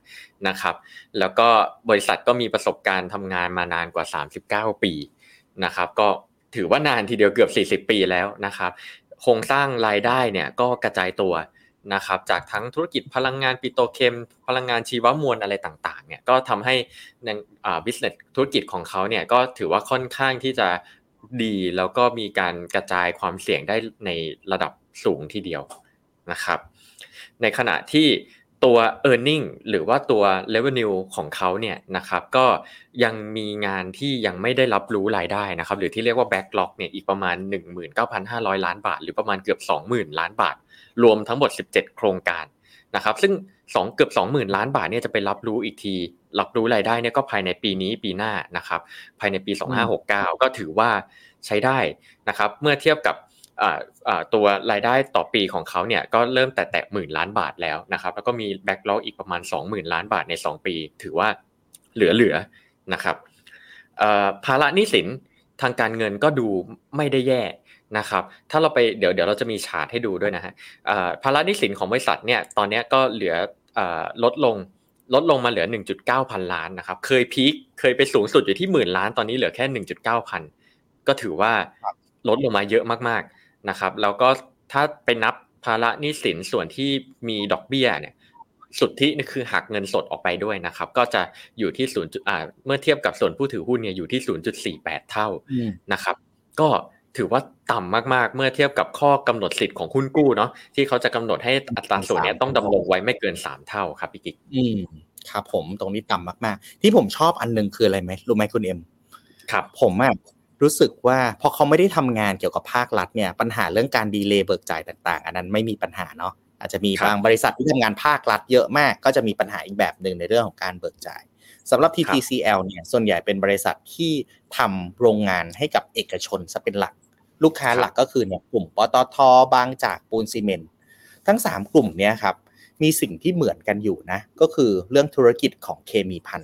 S3: นะครับ แล้วก็บริษัทก็มีประสบการณ์ทำงานมานานกว่า 39 ปีนะครับก็ถือว่านานทีเดียวเกือบ 40 ปีแล้วนะครับโครงสร้างรายได้เนี่ยก็กระจายตัว นะครับจากทั้งธุรกิจพลังงานปิโตรเคม พลังงานชีวมวลอะไรต่างๆเนี่ยก็ทำให้ในบิสเนสธุรกิจของเขาเนี่ยก็ถือว่าค่อนข้างที่จะดีแล้วก็มีการกระจายความเสี่ยงได้ในระดับสูงทีเดียวนะครับ ในขณะที่ ตัว e a r n i n g หรือว่าตัว revenue ของเขาเนี่ยนะครับก็ยังมีงานที่ยังไม่ได้รับรู้รายได้นะครับหรือที่เรียกว่า backlog เนี่ยอีกประมาณ 19,500 ล้านบาท หรือประมาณเกือบ 20,000 ล้านบาท รวมทั้งหมด 17 โครงการนะครับซึ่ง2เกือบ 20,000 ล้านบาทเนี่ยจะไปรับรู้อีกที รับรู้รายได้เนี่ยก็ภายในปีนี้ปีหน้านะครับภายในปี 2569 ก็ถือว่าใช้ได้นะครับเมื่อเทียบกับ ตัวรายได้ต่อปีของเขาเนี่ยก็เริ่มแต่แตะหมื่นล้านบาทแล้วนะครับ แล้วก็มี backlog อีกประมาณ 20,000 ล้านบาทใน 2 ปี ถือว่าเหลือๆนะครับภาระหนี้สินทางการเงินก็ดูไม่ได้แย่นะครับ ถ้าเราไปเดี๋ยวเดี๋ยวเราจะมีชาร์ตให้ดูด้วยนะฮะภาระหนี้สินของบริษัทเนี่ยตอนนี้ก็เหลือลดลงลดลงมาเหลือ 1.9 พันล้านนะครับ เคย peakเคยไปสูงสุดอยู่ที่หมื่นล้านตอนนี้เหลือแค่ 1.9 พัน ก็ถือว่าลดลงมาเยอะมากๆ นะครับ แล้วก็ถ้าไปนับภาระหนี้สินส่วนที่มีดอกเบี้ยเนี่ยสุดที่นี่คือหักเงินสดออกไปด้วยนะครับ ก็จะอยู่ที่ศูนย์อ่าเมื่อเทียบกับส่วนผู้ถือหุ้นเนี่ยอยู่ที่0.48เท่านะครับ ก็ถือว่าต่ำมากๆ เมื่อเทียบกับข้อกำหนดสิทธิ์ของหุ้นกู้เนาะที่เขาจะกำหนดให้อัตราส่วนเนี่ยต้องดำรงไว้ไม่เกินสามเท่าครับพี่กิ๊ก
S2: อืมครับผมตรงนี้ต่ำมากๆ ที่ผมชอบอันนึงคืออะไรไหมรู้ไหมคุณเอ็ม
S3: ครับ
S2: ผมอะ รู้สึกว่าพอเขาไม่ได้ทำงานเกี่ยวกับภาครัฐเนี่ยปัญหาเรื่องการดีเลย์เบิกจ่ายต่าง ๆ อันนั้นไม่มีปัญหาเนาะอาจจะมีบางบริษัทที่ทำงานภาครัฐเยอะมาก ก็จะมีปัญหาอีกแบบหนึ่งในเรื่องของการเบิกจ่ายสำหรับ TTCL เนี่ยส่วนใหญ่เป็นบริษัทที่ทำโรงงานให้กับเอกชนซะเป็นหลัก ลูกค้าหลักก็คือเนี่ยกลุ่มปตทบางจากปูนซีเมนต์ทั้ง 3 กลุ่มเนี้ยครับมีสิ่งที่เหมือนกันอยู่นะ ก็คือเรื่องธุรกิจของเคมีพัน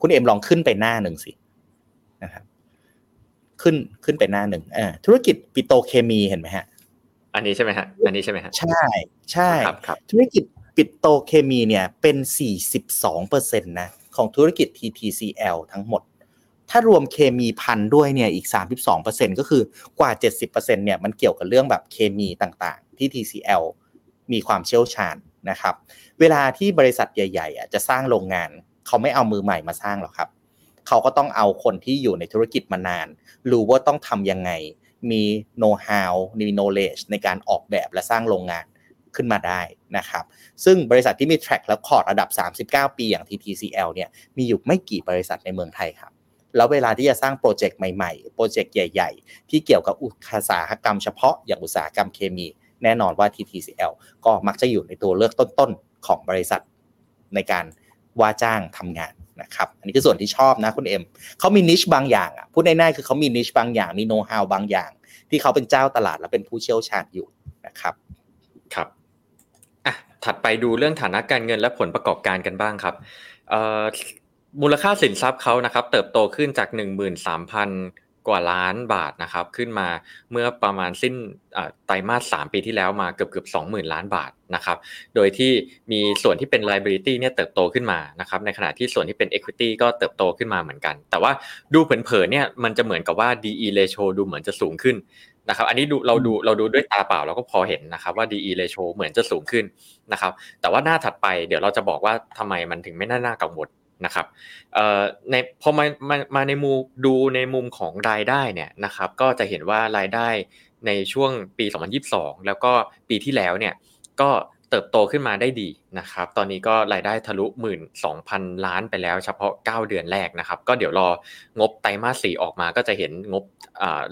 S2: คุณเอ็มลองขึ้นไปหน้าหนึ่งสินะครับ ขึ้นขึ้นไปหน้าหนึ่งอธุรกิจปิโตเคมีเห็นไหมฮะ
S3: อันนี้ใช่ไหมฮะ อันนี้ใช่ไหมฮะ
S2: ใช่ใช่
S3: ครับครับ
S2: ธุรกิจปิโตเคมีเนี่ยเป็นสี่สิบสองเปอร์เซ็นตนะของธุรกิจ TTCL ทั้งหมด ถ้ารวมเคมีพันด้วยเนี่ยอีกสามสิบสองเปอร์เซ็นก็คือกว่าเจ็ดสิบเปอร์เซ็นเนี่ยมันเกี่ยวกับเรื่องแบบเคมีต่างๆ ที่ TCL มีความเชี่ยวชาญนะครับ เวลาที่บริษัทใหญ่ๆจะสร้างโรงงาน เขาไม่เอามือใหม่มาสร้างหรอกครับ เขาก็ต้องเอาคนที่อยู่ในธุรกิจมานาน รู้ว่าต้องทำยังไง มีโน้ตฮาวมีโนเลจในการออกแบบและสร้างโรงงานขึ้นมาได้นะครับ ซึ่งบริษัทที่มี track และคอร์ดระดับ 39 ปีอย่าง TTCL เนี่ย มีอยู่ไม่กี่บริษัทในเมืองไทยครับ แล้วเวลาที่จะสร้างโปรเจกต์ใหม่ๆ โปรเจกต์ใหญ่ ๆ ที่เกี่ยวกับอุตสาหกรรมเฉพาะอย่างอุตสาหกรรมเคมี แน่นอนว่า TTCL ก็มักจะอยู่ในตัวเลือกต้นๆ ของบริษัทในการว่าจ้างทำงาน นะครับอันนี้คือส่วนที่ชอบนะคุณเอ็มเขามีนิชบางอย่างอะพูดง่ายๆคือเขามีนิชบางอย่างมีโน้ตฮาวบางอย่าง ที่เขาเป็นเจ้าตลาดและเป็นผู้เชี่ยวชาญอยู่นะครับ
S3: ครับอะถัดไปดูเรื่องฐานะการเงินและผลประกอบการกันบ้างครับมูลค่าสินทรัพย์เขานะครับเติบโตขึ้นจาก 13,000 กว่าล้านบาทนะครับ ขึ้นมาเมื่อประมาณสิ้นไตรมาส3ปีที่แล้วมาเกือบเกือบ20,000ล้านบาทนะครับ โดยที่มีส่วนที่เป็น liability เนี่ยเติบโตขึ้นมานะครับ ในขณะที่ส่วนที่เป็น equity ก็เติบโตขึ้นมาเหมือนกัน แต่ว่าดูเผินๆเนี่ยมันจะเหมือนกับว่า DE ratio ดูเหมือนจะสูงขึ้นนะครับ อันนี้ดูเราดูเราดูด้วยตาเปล่าเราก็พอเห็นนะครับว่า DE ratio เหมือนจะสูงขึ้นนะครับ แต่ว่าหน้าถัดไปเดี๋ยวเราจะบอกว่าทำไมมันถึงไม่น่าน่ากังวล นะครับในพอมามามาในมุมดูในมุมของรายได้เนี่ยนะครับก็จะเห็นว่ารายได้ในช่วงปี 2022 แล้วก็ปีที่แล้วเนี่ยก็เติบโตขึ้นมาได้ดีนะครับ ตอนนี้ก็รายได้ทะลุ 12,000 ล้านไปแล้วเฉพาะ 9 เดือนแรกนะครับ ก็เดี๋ยวรองบไตรมาสสี่ออกมาก็จะเห็นงบ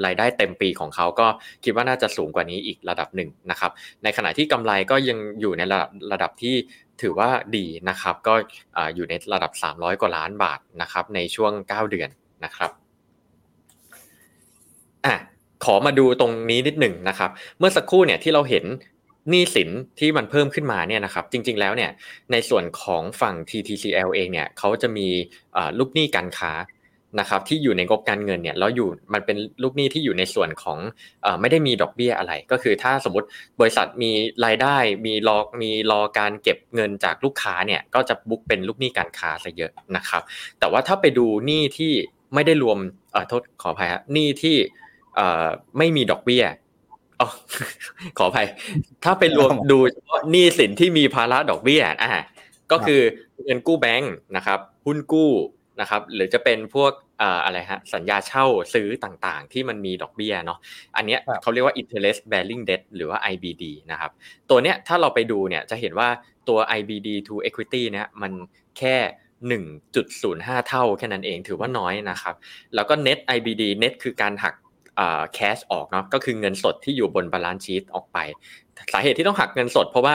S3: รายได้เต็มปีของเขาก็คิดว่าน่าจะสูงกว่านี้อีกระดับหนึ่งนะครับ ในขณะที่กำไรก็ยังอยู่ในระดับระดับที่ ถือว่าดีนะครับ ก็อยู่ในระดับ 300 กว่าล้านบาทนะครับในช่วง 9 เดือนนะครับอะขอมาดูตรงนี้นิดหนึ่งนะครับ เมื่อสักครู่เนี่ยที่เราเห็นหนี้สินที่มันเพิ่มขึ้นมาเนี่ยนะครับ จริง ๆแล้วเนี่ยในส่วนของฝั่ง TTCL เองเนี่ยเขาจะมีลูกหนี้การค้า นะครับที่อยู่ในงบการเงินเนี่ยแล้วอยู่มันเป็นลูกหนี้ที่อยู่ในส่วนของเอ่อไม่ได้มีดอกเบี้ยอะไร ก็คือถ้าสมมติบริษัทมีรายได้มีรอมีรอการเก็บเงินจากลูกค้าเนี่ยก็จะบุ๊กเป็นลูกหนี้การค้าซะเยอะนะครับ แต่ว่าถ้าไปดูหนี้ที่ไม่ได้รวมเอ่อโทษขออภัยฮะหนี้ที่เอ่อไม่มีดอกเบี้ยอ๋อขออภัย ถ้าไปรวมดูเฉพาะหนี้สินที่มีภาระดอกเบี้ยอ่าก็คือเงินกู้แบงค์นะครับหุ้นกู้นะครับหรือจะเป็นพวกเอ่ออะไรฮะสัญญาเช่าซื้อต่างๆ ที่มันมีดอกเบี้ยเนาะอันเนี้ย
S2: ครับ
S3: เขาเรียกว่า interest bearing debt หรือว่า IBD นะครับตัวเนี้ยถ้าเราไปดูเนี่ยจะเห็นว่าตัว IBD to equity เนี่ยมันแค่1.05 เท่าแค่นั้นเองถือว่าน้อยนะครับ แล้วก็ net IBD net คือการหักอ่า cash ออกเนาะก็คือเงินสดที่อยู่บน balance sheet ออกไป สาเหตุที่ต้องหักเงินสด เพราะว่า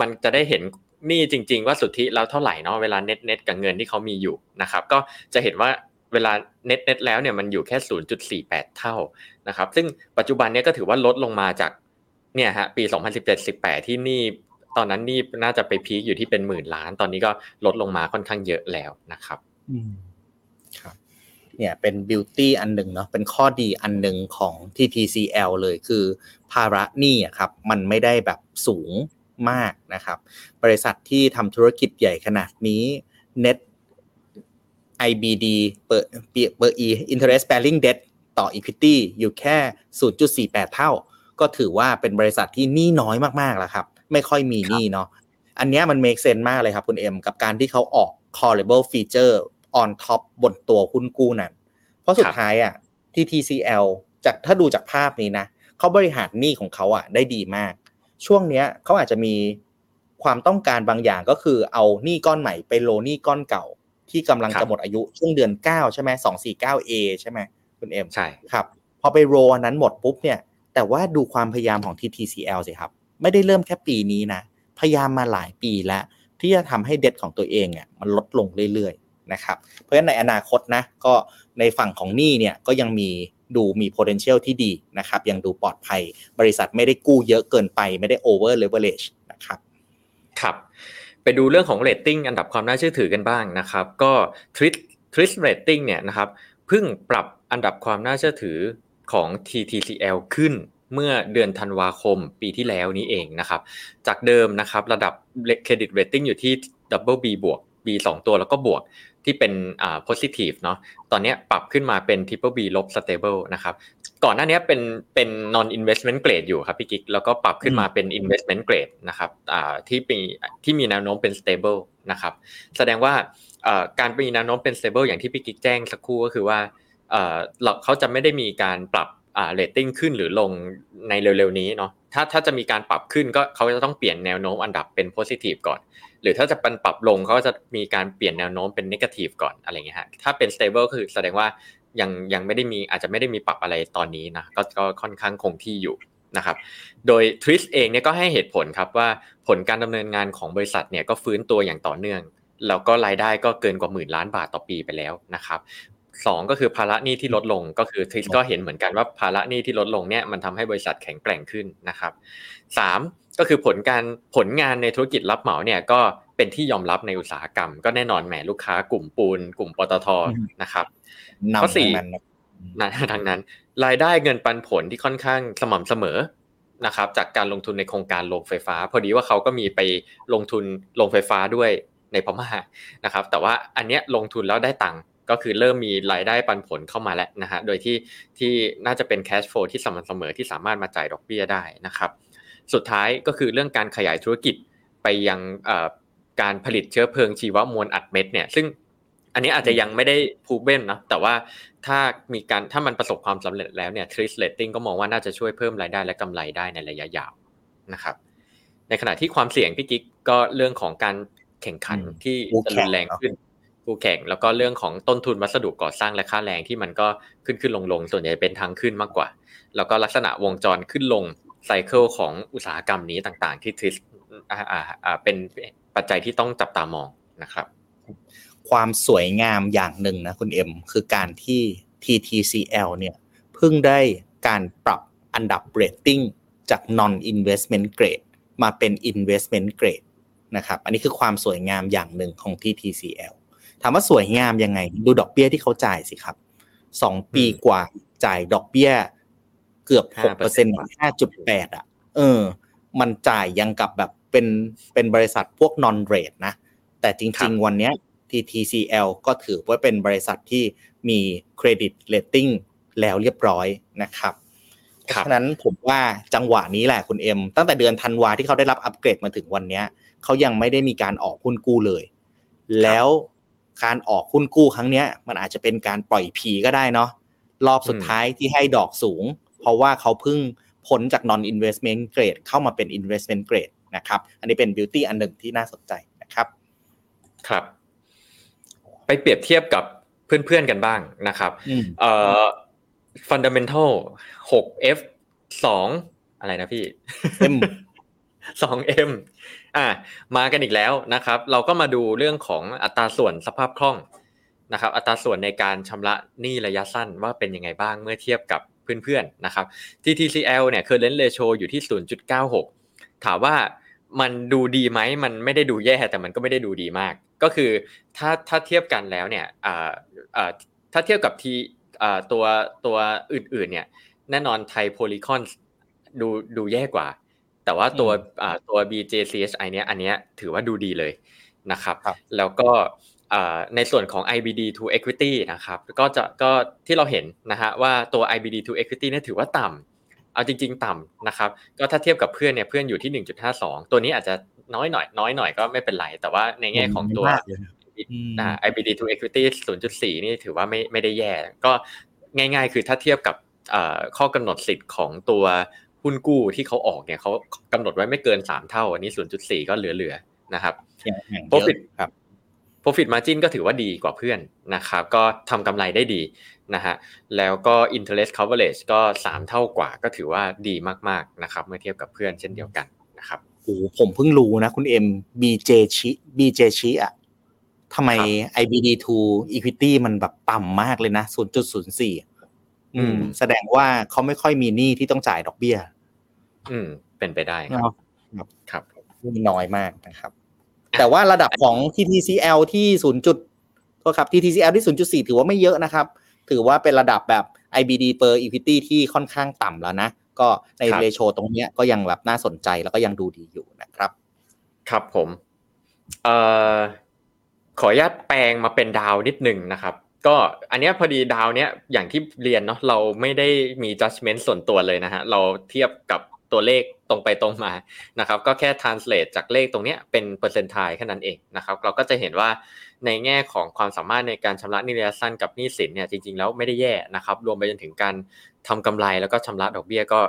S3: มันจะได้เห็นหนี้จริง ๆ ว่าสุทธิแล้วเท่าไหร่เนาะเวลา net net กับเงินที่เขามีอยู่นะครับ ก็จะเห็นว่า เวลา net net แล้วเนี่ยมันอยู่แค่ 0.48 เท่านะครับ ซึ่งปัจจุบันเนี้ก็ถือว่าลดลงมาจากเนี่ยฮะปี 2017-18 ที่นี้ตอนนั้นนี่น่าจะไปพีคอยู่ที่เป็นหมื่นล้าน ตอนนี้ก็ลดลงมาค่อนข้างเยอะแล้วนะครับ
S2: ครับ เนี่ยเป็นบิวตี้อันหนึ่งเนาะเป็นข้อดีอันหนึ่งของ TTCL เลยคือภาระหนี้ครับ มันไม่ได้แบบสูงมากนะครับ บริษัทที่ทำธุรกิจใหญ่ขนาดนี้ net IBD เปิดเปิด E interest bearing debt ต่อ equity อยู่แค่ 0.48 เท่า ก็ถือว่าเป็นบริษัทที่หนี้น้อยมากๆแล้วครับ ไม่ค่อยมีหนี้เนาะอันนี้มัน make sense มากเลยครับคุณเอ็มกับการที่เขาออก callable feature on top บนตัวหุ้นกู้นั้น เพราะสุดท้ายอะที่ TCL จากถ้าดูจากภาพนี้นะเขาบริหารหนี้ของเขาอะได้ดีมาก ช่วงเนี้ยเขาอาจจะมีความต้องการบางอย่างก็คือเอาหนี้ก้อนใหม่ไปโลหนี้ก้อนเก่า ที่กำลัง
S3: ครั
S2: จะ
S3: บ
S2: หมดอายุช่วงเดือน9ใช่ไหม249 A ใช่ไหมคุณเอ็ม
S3: ใช่
S2: ครับ พอไปโรอันนั้นหมดปุ๊บเนี่ย แต่ว่าดูความพยายามของ TTCL สิครับ ไม่ได้เริ่มแค่ปีนี้นะ พยายามมาหลายปีแล้ว ที่จะทำให้เด็ดของตัวเองอะมันลดลงเรื่อยๆนะครับเพราะฉะนั้นในอนาคตนะก็ในฝั่งของหนี้เนี่ยก็ยังมีดูมี potential ที่ดีนะครับ ยังดูปลอดภัย บริษัทไม่ได้กู้เยอะเกินไป ไม่ได้ over leverage นะครับ
S3: ครับ ไปดูเรื่องของ rating อันดับความน่าเชื่อถือกันบ้างนะครับ ก็ TRIS TRIS rating เนี่ยนะครับเพิ่งปรับอันดับความน่าเชื่อถือของ TTCL ขึ้นเมื่อเดือนธันวาคมปีที่แล้วนี้เองนะครับ จากเดิมนะครับระดับ credit rating อยู่ที่ double B บวก B 2 ตัวแล้วก็บวกที่เป็นอ่า positive เนาะตอนนี้ปรับขึ้นมาเป็น triple B ลบ stable นะครับ ก่อนหน้านี้เป็นเป็น non investment grade อยู่ครับพี่กิ๊กแล้วก็ปรับขึ้นมาเป็น investment grade นะครับอ่าที่มีที่มีแนวโน้มเป็น stable นะครับ แสดงว่าเอ่อการมีแนวโน้มเป็น stable อย่างที่พี่กิ๊กแจ้งสักครู่ก็คือว่าเอ่อเราเขาจะไม่ได้มีการปรับอ่า rating ขึ้นหรือลงในเร็วๆนี้เนาะถ้าถ้าจะมีการปรับขึ้นก็เขาจะต้องเปลี่ยนแนวโน้มอันดับเป็น positive ก่อน หรือถ้าจะเป็นปรับลงเขาก็จะมีการเปลี่ยนแนวโน้มเป็น negative ก่อนอะไรเงี้ยฮะถ้าเป็น stable ก็คือแสดงว่า ยังยังไม่ได้มีอาจจะไม่ได้มีปรับอะไรตอนนี้นะก็ก็ค่อนข้างคงที่อยู่นะครับ โดย t r i s เองเนี่ยก็ให้เหตุผลครับว่าผลการดำเนินงานของบริษัทเนี่ยก็ฟื้นตัวอย่างต่อเนื่อง แล้วก็รายได้ก็เกินกว่าหมื่นล้านบาทต่อปีไปแล้วนะครับสองก็คือภาระหนี้ที่ลดลงก็คือทริสก็เห็นเหมือนกันว่าภาระหนี้ที่ลดลงเนี่ยมันทำให้บริษัทแข็งแกร่งขึ้นนะครับสามก็คือผลการผลงานในธุรกิจรับเหมาเนี่ยก็เป็นที่ยอมรับในอุตสาหกรรม ก็แน่นอนแหมลูกค้ากลุ่มปูน กลุ่มปตท
S2: อืม
S3: นะครับ
S2: นำ
S3: ข้อสี่
S2: ทั้งนั้นนะ
S3: นะดังนั้น รายได้เงินปันผลที่ค่อนข้างสม่ำเสมอนะครับ จากการลงทุนในโครงการโรงไฟฟ้า พอดีว่าเขาก็มีไปลงทุนโรงไฟฟ้าด้วยในพม่านะครับ แต่ว่าอันเนี้ยลงทุนแล้วได้ตังค์ก็คือเริ่มมีรายได้ปันผลเข้ามาแล้วนะฮะโดยที่ที่น่าจะเป็น cash flow ที่สม่ำเสมอที่สามารถมาจ่ายดอกเบี้ยได้นะครับ สุดท้ายก็คือเรื่องการขยายธุรกิจไปยังเอ่อการผลิตเชื้อเพลิงชีวมวลอัดเม็ดเนี่ยซึ่ง อันนี้อาจจะยังไม่ได้ proven นะแต่ว่าถ้ามีการถ้ามันประสบความสำเร็จแล้วเนี่ยทริสเรตติ้งก็มองว่าน่าจะช่วยเพิ่มรายได้และกำไรได้ในระยะยาวนะครับ ในขณะที่ความเสี่ยงพี่กิ๊กก็เรื่องของการแข่งขัน
S2: อืม
S3: ที่
S2: คู่
S3: จะ
S2: แข่
S3: รุ
S2: ง
S3: นแรง
S2: เนอะ
S3: ขึ้นคู่แข่งแล้วก็เรื่องของต้นทุนวัสดุก่อสร้างและค่าแรงที่มันก็ขึ้นขึ้นลงลงส่วนใหญ่เป็นทางขึ้นมากกว่า แล้วก็ลักษณะวงจรขึ้นลงไซเคิลของอุตสาหกรรมนี้ต่างๆ ที่ทริสอ่าอ่าอ่าเป็นปัจจัยที่ต้องจับตามองนะครับ
S2: ความสวยงามอย่างหนึ่งนะคุณเอ็มคือการที่ TTCL เนี่ยเพิ่งได้การปรับอันดับเรตติ้งจาก non investment grade มาเป็น investment grade นะครับ อันนี้คือความสวยงามอย่างหนึ่งของ TTCL ถามว่าสวยงามยังไง ดูดอกเบี้ยที่เขาจ่ายสิครับสองปีกว่าจ่ายดอกเบี้ย เกือบหกเปอร์เซ็นต์ห้าจุดแปดอะ เออ มันจ่ายยังกับแบบเป็นเป็นบริษัทพวก non-rate นะ แต่จริง ๆ วันเนี้ย TTCL ก็ถือว่าเป็นบริษัทที่มี credit rating แล้วเรียบร้อยนะครับเพราะฉะนั้นผมว่าจังหวะนี้แหละคุณเอ็มตั้งแต่เดือนธันวาที่เขาได้รับอัปเกรดมาถึงวันเนี้ยเขายังไม่ได้มีการออกหุ้นกู้เลย แล้วการออกหุ้นกู้ครั้งเนี้ยมันอาจจะเป็นการปล่อยผีก็ได้เนาะรอบสุดท้ายที่ให้ดอกสูง เพราะว่าเขาเพิ่งพ้นจาก non investment grade เข้ามาเป็น investment grade นะครับ อันนี้เป็น beauty อันหนึ่งที่น่าสนใจนะครับ
S3: ครับ ไปเปรียบเทียบกับเพื่อนๆกันบ้างนะครับเอ่อ fundamental 6 f 2อะไรนะพี่
S2: m
S3: 2 m อ่ามากันอีกแล้วนะครับ เราก็มาดูเรื่องของอัตราส่วนสภาพคล่องนะครับ อัตราส่วนในการชำระหนี้ระยะสั้นว่าเป็นยังไงบ้างเมื่อเทียบกับเพื่อนๆนะครับ TTCL เนี่ย current ratio อยู่ที่ 0.96 ถามว่า มันดูดีไหมมันไม่ได้ดูแย่แต่มันก็ไม่ได้ดูดีมาก ก็คือถ้าถ้าเทียบกันแล้วเนี่ยอ่าอ่าถ้าเทียบกับทีอ่าตัวตัวอื่นๆเนี่ยแน่นอนไทยโพลีคอนดูดูแย่กว่า แต่ว่าตัวอ่าตัว BJCHI เนี้ยอันเนี้ยถือว่าดูดีเลยนะครับ แล้วก็ในส่วนของ IBD to equity นะครับก็จะก็ที่เราเห็นนะฮะว่าตัว IBD to equity เนี่ยถือว่าต่ำ เอาจริง ๆ ต่ำนะครับ ก็ถ้าเทียบกับเพื่อนเนี่ยเพื่อนอยู่ที่ 1.52 ตัวนี้อาจจะน้อยหน่อย น้อยหน่อยก็ไม่เป็นไร แต่ว่าในแง่ของตัว IBD to equity 0.4 นี่ถือว่าไม่ไม่ได้แย่ ก็ง่าย ๆ คือถ้าเทียบกับข้อกำหนดสิทธิ์ของตัวหุ้นกู้ที่เขาออกเนี่ยเขากำหนดไว้ไม่เกิน 3 เท่า อันนี้ 0.4 ก็เหลือๆนะครับ
S2: profit
S3: ครับ profit margin ก็ถือว่าดีกว่าเพื่อนนะครับก็ทำกำไรได้ดีนะฮะแล้วก็ interest coverage ก็ 3 เท่ากว่าก็ถือว่าดีมากๆนะครับเมื่อเทียบกับเพื่อนเช่นเดียวกันนะครับ
S2: โอ้ผมเพิ่งรู้นะคุณเอ็ม BJ ชิ BJ ชิอะทำไม IBD2 equity มันแบบต่ำมากเลยนะ 0.04 อืม แสดงว่าเขาไม่ค่อยมีหนี้ที่ต้องจ่ายดอกเบี้ย
S3: อืม เป็นไปได้ครับ ครับ
S2: น้อยมากนะครับ แต่ว่าระดับของ TTCL ที่ 0. จุดโทษครับ TTCL ที่0.4ถือว่าไม่เยอะนะครับ ถือว่าเป็นระดับแบบ IBD per equity ที่ค่อนข้างต่ำแล้วนะ ก็ในเรโชตรงเนี้ยก็ยังแบบน่าสนใจแล้วก็ยังดูดีอยู่นะครับ
S3: ครับผมเอ่อขออนุญาตแปลงมาเป็นดาวนิดหนึ่งนะครับ ก็อันนี้พอดีดาวเนี้ยอย่างที่เรียนเนาะเราไม่ได้มี judgment ส่วนตัวเลยนะฮะเราเทียบกับ ตัวเลขตรงไปตรงมานะครับก็แค่ translate จากเลขตรงเนี้ยเป็นเปอร์เซ็นต์ไทยแค่นั้นเองนะครับเราก็จะเห็นว่าในแง่ของความสามารถในการชำระหนี้ระยะสั้นกับหนี้สินเนี่ยจริงๆแล้วไม่ได้แย่นะครับรวมไปจนถึงการทำกำไรแล้วก็ชำระดอกเบี้ยก็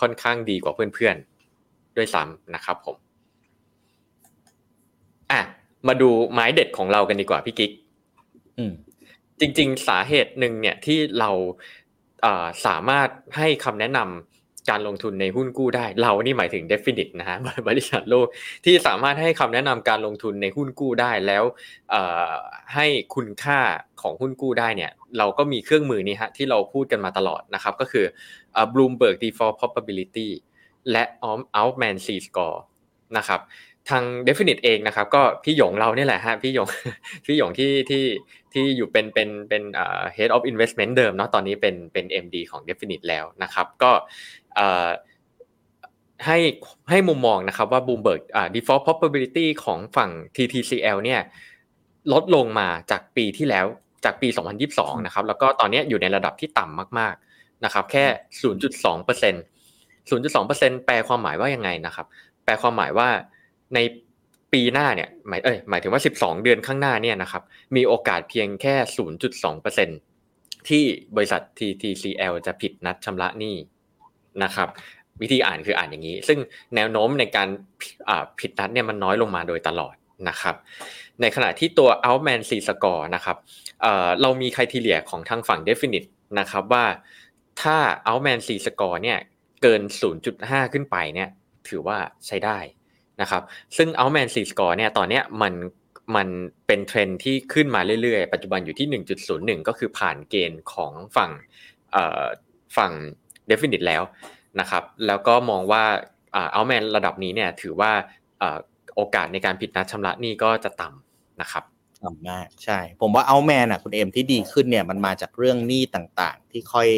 S3: ค่อนข้างดีกว่าเพื่อนๆด้วยซ้ำนะครับผมอะมาดูไม้เด็ดของเรากันดีกว่าพี่กิ๊กจริง ๆ สาเหตุหนึ่งเนี่ยที่เราสามารถให้คำแนะนำ การลงทุนในหุ้นกู้ได้ เรานี่หมายถึง d e f i n i t นะฮะบริษัทโลกที่สามารถให้คำแนะนำการลงทุนในหุ้นกู้ได้แล้วให้คุณค่าของหุ้นกู้ได้เนี่ยเราก็มีเครื่องมือนี้ฮะที่เราพูดกันมาตลอดนะครับก็คือ Bloomberg Default Probability และ Altman C Score นะครับทาง Definite เองนะครับก็พี่หยงเราเนี่ยแหละฮะพี่หยงพี่หยงที่ที่ที่อยู่เป็นเป็นเป็นเอ่อ head of investment เดิมเนาะตอนนี้เป็นเป็น MD ของ Definite แล้วนะครับ ก็ ให้ให้มุมมองนะครับว่า Bloomberg default probability ของฝั่ง TTCL เนี่ยลดลงมาจากปีที่แล้วจากปี 2022 นะครับ แล้วก็ตอนนี้อยู่ในระดับที่ต่ำมากๆนะครับ แค่ 0.2% 0.2%แปลความหมายว่ายังไงนะครับ แปลความหมายว่าในปีหน้าเนี่ยหมายเอ้ยหมายถึงว่า 12 เดือนข้างหน้าเนี่ยนะครับ มีโอกาสเพียงแค่ 0.2%ที่บริษัท TTCL จะผิดนัดชำระหนี้ นะครับ วิธีอ่านคืออ่านอย่างนี้ ซึ่งแนวโน้มในการผิดนัดเนี่ยมันน้อยลงมาโดยตลอดนะครับ ในขณะที่ตัว Outman C score นะครับเรามีคุณทีเลียของทางฝั่ง Definite นะครับว่าถ้า Outman C score เนี่ยเกิน 0.5 ขึ้นไปเนี่ยถือว่าใช้ได้นะครับซึ่ง Outman C score เนี่ยตอนเนี้ยมันมันเป็นเทรนที่ขึ้นมาเรื่อยๆ ปัจจุบันอยู่ที่ 1.01 ก็คือผ่านเกณฑ์ของฝั่งฝั่ง Definite แล้วนะครับแล้วก็มองว่าเอาแมนระดับนี้เนี่ยถือว่าโอกาสในการผิดนัดชำระหนี้ก็จะต่ำนะครับ
S2: ต่ำมากใช่ ผมว่าเอาแมนอะคุณเอ็มที่ดีขึ้นเนี่ยมันมาจากเรื่องหนี้ต่างๆ ที่ค่อย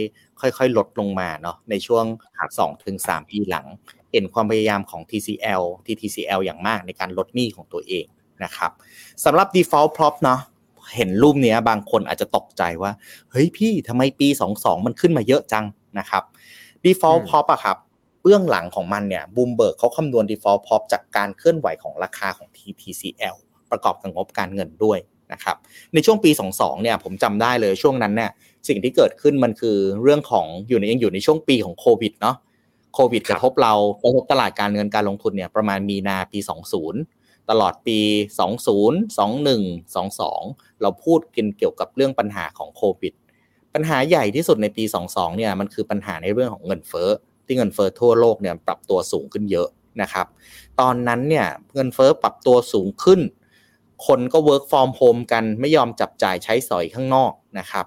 S2: ค่อยๆ ลดลงมาเนาะในช่วง2ถึง3ปีหลัง เห็นความพยายามของ TCL TTCL อย่างมากในการลดหนี้ของตัวเองนะครับสำหรับ default prop เนาะเห็นรูปนี้บางคนอาจจะตกใจว่า เฮ้ยพี่ทำไมปี 22 มันขึ้นมาเยอะจัง นะครับ default prop อะครับเบื้องหลังของมันเนี่ยบูมเบิร์กเขาคำนวณ default prop จากการเคลื่อนไหวของราคาของ TTCL ประกอบกับงบการเงินด้วยนะครับในช่วงปี 22เนี่ยผมจำได้เลยช่วงนั้นเนี่ยสิ่งที่เกิดขึ้นมันคือเรื่องของอยู่ในยังอยู่ในช่วงปีของโควิดเนาะโควิดกระทบเรากระทบตลาดการเงินการลงทุนเนี่ยประมาณมีนาปี 20 ตลอดปี 20 21 22 เราพูดกันเกี่ยวกับเรื่องปัญหาของโควิด ปัญหาใหญ่ที่สุดในปี 22 เนี่ยมันคือปัญหาในเรื่องของเงินเฟ้อที่เงินเฟ้อทั่วโลกเนี่ยปรับตัวสูงขึ้นเยอะนะครับตอนนั้นเนี่ยเงินเฟ้อปรับตัวสูงขึ้น คนก็ work from home กันไม่ยอมจับจ่ายใช้สอยข้างนอกนะครับ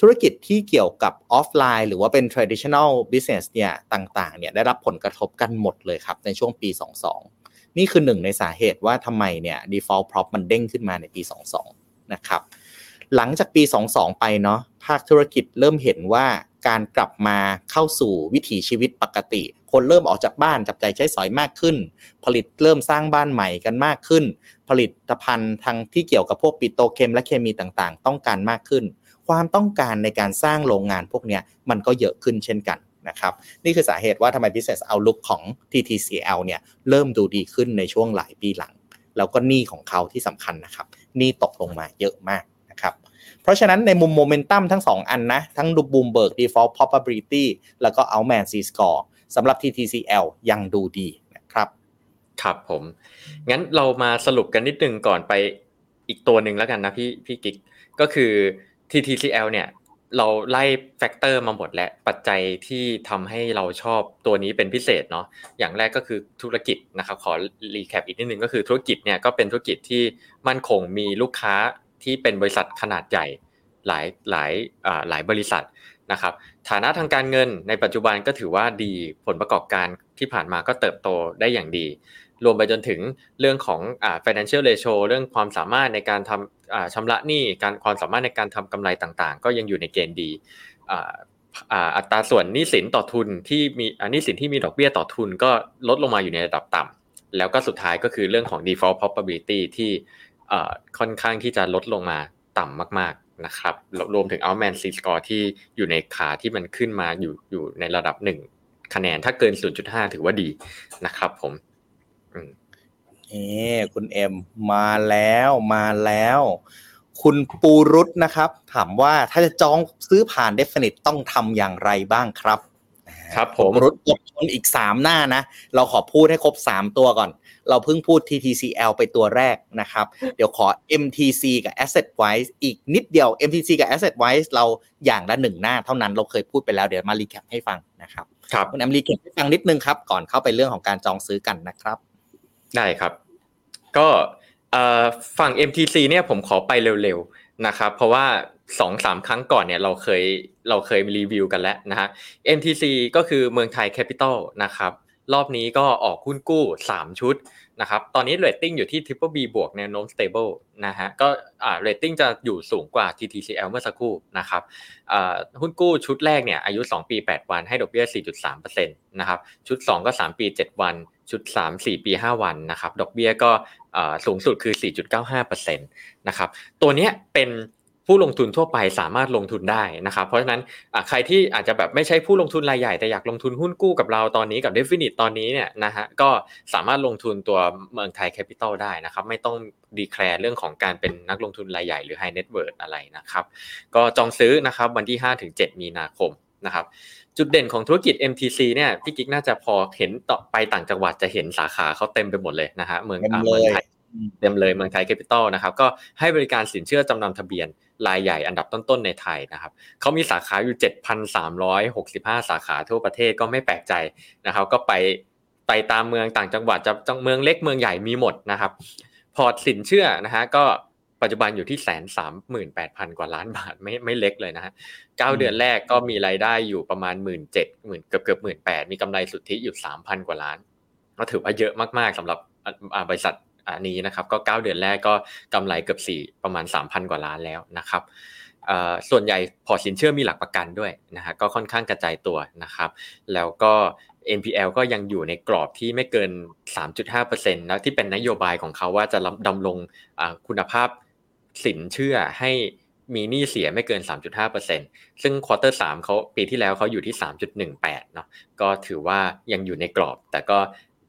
S2: ธุรกิจที่เกี่ยวกับออฟไลน์ หรือว่าเป็น traditional business เนี่ยต่างๆเนี่ยได้รับผลกระทบกันหมดเลยครับในช่วงปี 22 นี่คือหนึ่งในสาเหตุว่าทำไมเนี่ย default prop มันเด้งขึ้นมาในปี 22 นะครับ หลังจากปี 22 ไปเนาะภาคธุรกิจเริ่มเห็นว่าการกลับมาเข้าสู่วิถีชีวิตปกติ คนเริ่มออกจากบ้านจับจ่ายใช้สอยมากขึ้น ผลิตเริ่มสร้างบ้านใหม่กันมากขึ้น ผลิตภัณฑ์ทางที่เกี่ยวกับพวกปิโตรเคมีและเคมีต่างๆ ต้องการมากขึ้น ความต้องการในการสร้างโรงงานพวกนี้มันก็เยอะขึ้นเช่นกันนะครับนี่คือสาเหตุว่าทำไม business outlook ของ TTCL เนี่ยเริ่มดูดีขึ้นในช่วงหลายปีหลัง แล้วก็หนี้ของเขาที่สำคัญนะครับหนี้ตกลงมาเยอะมาก นะครับ เพราะฉะนั้นในมุมโมเมนตัมทั้ง 2 อันนะ ทั้งดู Bloomberg default probability แล้วก็ Altman Z-Score สำหรับ TTCL ยังดูดีนะครับ
S3: ครับผม งั้นเรามาสรุปกันนิดนึงก่อนไปอีกตัวหนึ่งแล้วกันนะพี่พี่กิ๊กก็คือ TTCL เนี่ยเราไล่ factor มาหมดแล้วปัจจัยที่ทำให้เราชอบตัวนี้เป็นพิเศษเนาะอย่างแรกก็คือธุรกิจนะครับขอ recap อีกนิดนึงก็คือธุรกิจเนี่ยก็เป็นธุรกิจที่มั่นคงมีลูกค้า ที่เป็นบริษัทขนาดใหญ่หลายหลายหลายบริษัทนะครับ ฐานะทางการเงินในปัจจุบันก็ถือว่าดีผลประกอบการที่ผ่านมาก็เติบโตได้อย่างดี รวมไปจนถึงเรื่องของอ financial ratio เรื่องความสามารถในการทำชำระหนี้การความสามารถในการทำกำไรต่างๆ ก็ยังอยู่ในเกณฑ์ดีอัตราส่วนหนี้สินต่อทุนที่มีอ่าหนี้สินที่มีดอกเบี้ยต่อทุนก็ลดลงมาอยู่ในระดับต่ำแล้วก็สุดท้ายก็คือเรื่องของ default probability ที่ ค่อนข้างที่จะลดลงมาต่ำมากๆนะครับรวมถึง outman c score ที่อยู่ในขาที่มันขึ้นมาอยู่อยู่ในระดับหนึ่งคะแนนถ้าเกิน 0.5 ถือว่าดีนะครับผม
S2: เอ้คุณเอ็มมาแล้วมาแล้ว คุณปูรุตนะครับ ถามว่าถ้าจะจองซื้อผ่าน Definite ต้องทำอย่างไรบ้างครับ
S3: ครับผม
S2: ณรุตกดชนอีก 3 หน้านะ เราขอพูดให้ครบ 3 ตัวก่อน เราเพิ่งพูด TTCL ไปตัวแรกนะครับ เดี๋ยวขอ MTC กับ Asset Wise อีกนิดเดียว MTC กับ Asset Wise เราอย่างละหนึ่งหน้าเท่านั้นเราเคยพูดไปแล้วเดี๋ยวมา recap ให้ฟังนะครับ
S3: ครับ
S2: คุณเอ็ม recap ให้ฟังนิดนึงครับ ก่อนเข้าไปเรื่องของการจองซื้อกันนะครับ
S3: ได้ครับ ก็ฝั่ง MTC เนี่ยผมขอไปเร็วๆนะครับ เพราะว่า สองสามครั้งก่อนเนี่ยเราเคยเราเคยรีวิวกันแล้วนะฮะ MTC ก็คือเมืองไทยแคปิตอลนะครับรอบนี้ก็ออกหุ้นกู้ 3 ชุดนะครับ ตอนนี้เรตติ้งอยู่ที่ Triple B บวกแนวโน้ม stable นะฮะ ก็อ่าเรตติ้งจะอยู่สูงกว่า TTCL เมื่อสักครู่นะครับอ่าหุ้นกู้ชุดแรกเนี่ยอายุ 2 ปี 8 วันให้ดอกเบี้ย 4.3%นะครับ ชุด 2 ก็ 3 ปี 7 วัน ชุด 3 4 ปี 5 วันนะครับ ดอกเบี้ยก็สูงสุดคือ 4.95%นะครับ ตัวนี้เป็น ผู้ลงทุนทั่วไปสามารถลงทุนได้นะครับ เพราะฉะนั้นใครที่อาจจะแบบไม่ใช่ผู้ลงทุนรายใหญ่แต่อยากลงทุนหุ้นกู้กับเราตอนนี้กับ Definit ตอนนี้เนี่ยนะฮะก็สามารถลงทุนตัวเมืองไทยแคปิตอลได้นะครับ ไม่ต้อง declare เรื่องของการเป็นนักลงทุนรายใหญ่หรือ High Net Worth อะไรนะครับ ก็จองซื้อนะครับวันที่ 5-7 มีนาคมนะครับจุดเด่นของธุรกิจ MTC เนี่ยพี่กิ๊กน่าจะพอเห็นต่อไปต่างจังหวัดจะเห็นสาขาเขาเต็มไปหมดเลยนะฮะเมืองเมืองไทย เต็มเลยเมืองไทยแคปิตอลนะครับก็ให้บริการสินเชื่อจำนำทะเบียนรายใหญ่อันดับต้นๆในไทยนะครับเขามีสาขาอยู่ 7,365 สาขาทั่วประเทศก็ไม่แปลกใจนะครับ ก็ไปไปตามเมืองต่างจังหวัดจะเมืองเล็กเมืองใหญ่มีหมดนะครับ พอร์ตสินเชื่อนะฮะก็ปัจจุบันอยู่ที่แสนสามหมื่นแปดพันกว่าล้านบาทไม่ไม่เล็กเลยนะฮะเก้าเดือนแรกก็มีรายได้อยู่ประมาณหมื่นเจ็ดหมื่นเกือบเกือบหมื่นแปดมีกำไรสุทธิอยู่สามพันกว่าล้าน ก็ถือว่าเยอะมากๆสำหรับบริษัท นี้นะครับก็ 9 เดือนแรกก็กำไรเกือบ4ประมาณ 3,000 กว่าล้านแล้วนะครับส่วนใหญ่พอสินเชื่อมีหลักประกันด้วยนะฮะก็ค่อนข้างกระจายตัวนะครับ แล้วก็ NPL ก็ยังอยู่ในกรอบที่ไม่เกิน 3.5%นะที่เป็นนโยบายของเขาว่าจะดำรงคุณภาพสินเชื่อให้มีหนี้เสียไม่เกิน 3.5%ซึ่งควอเตอร์3เขาปีที่แล้วเขาอยู่ที่ 3.18เนาะก็ถือว่ายังอยู่ในกรอบ แต่ก็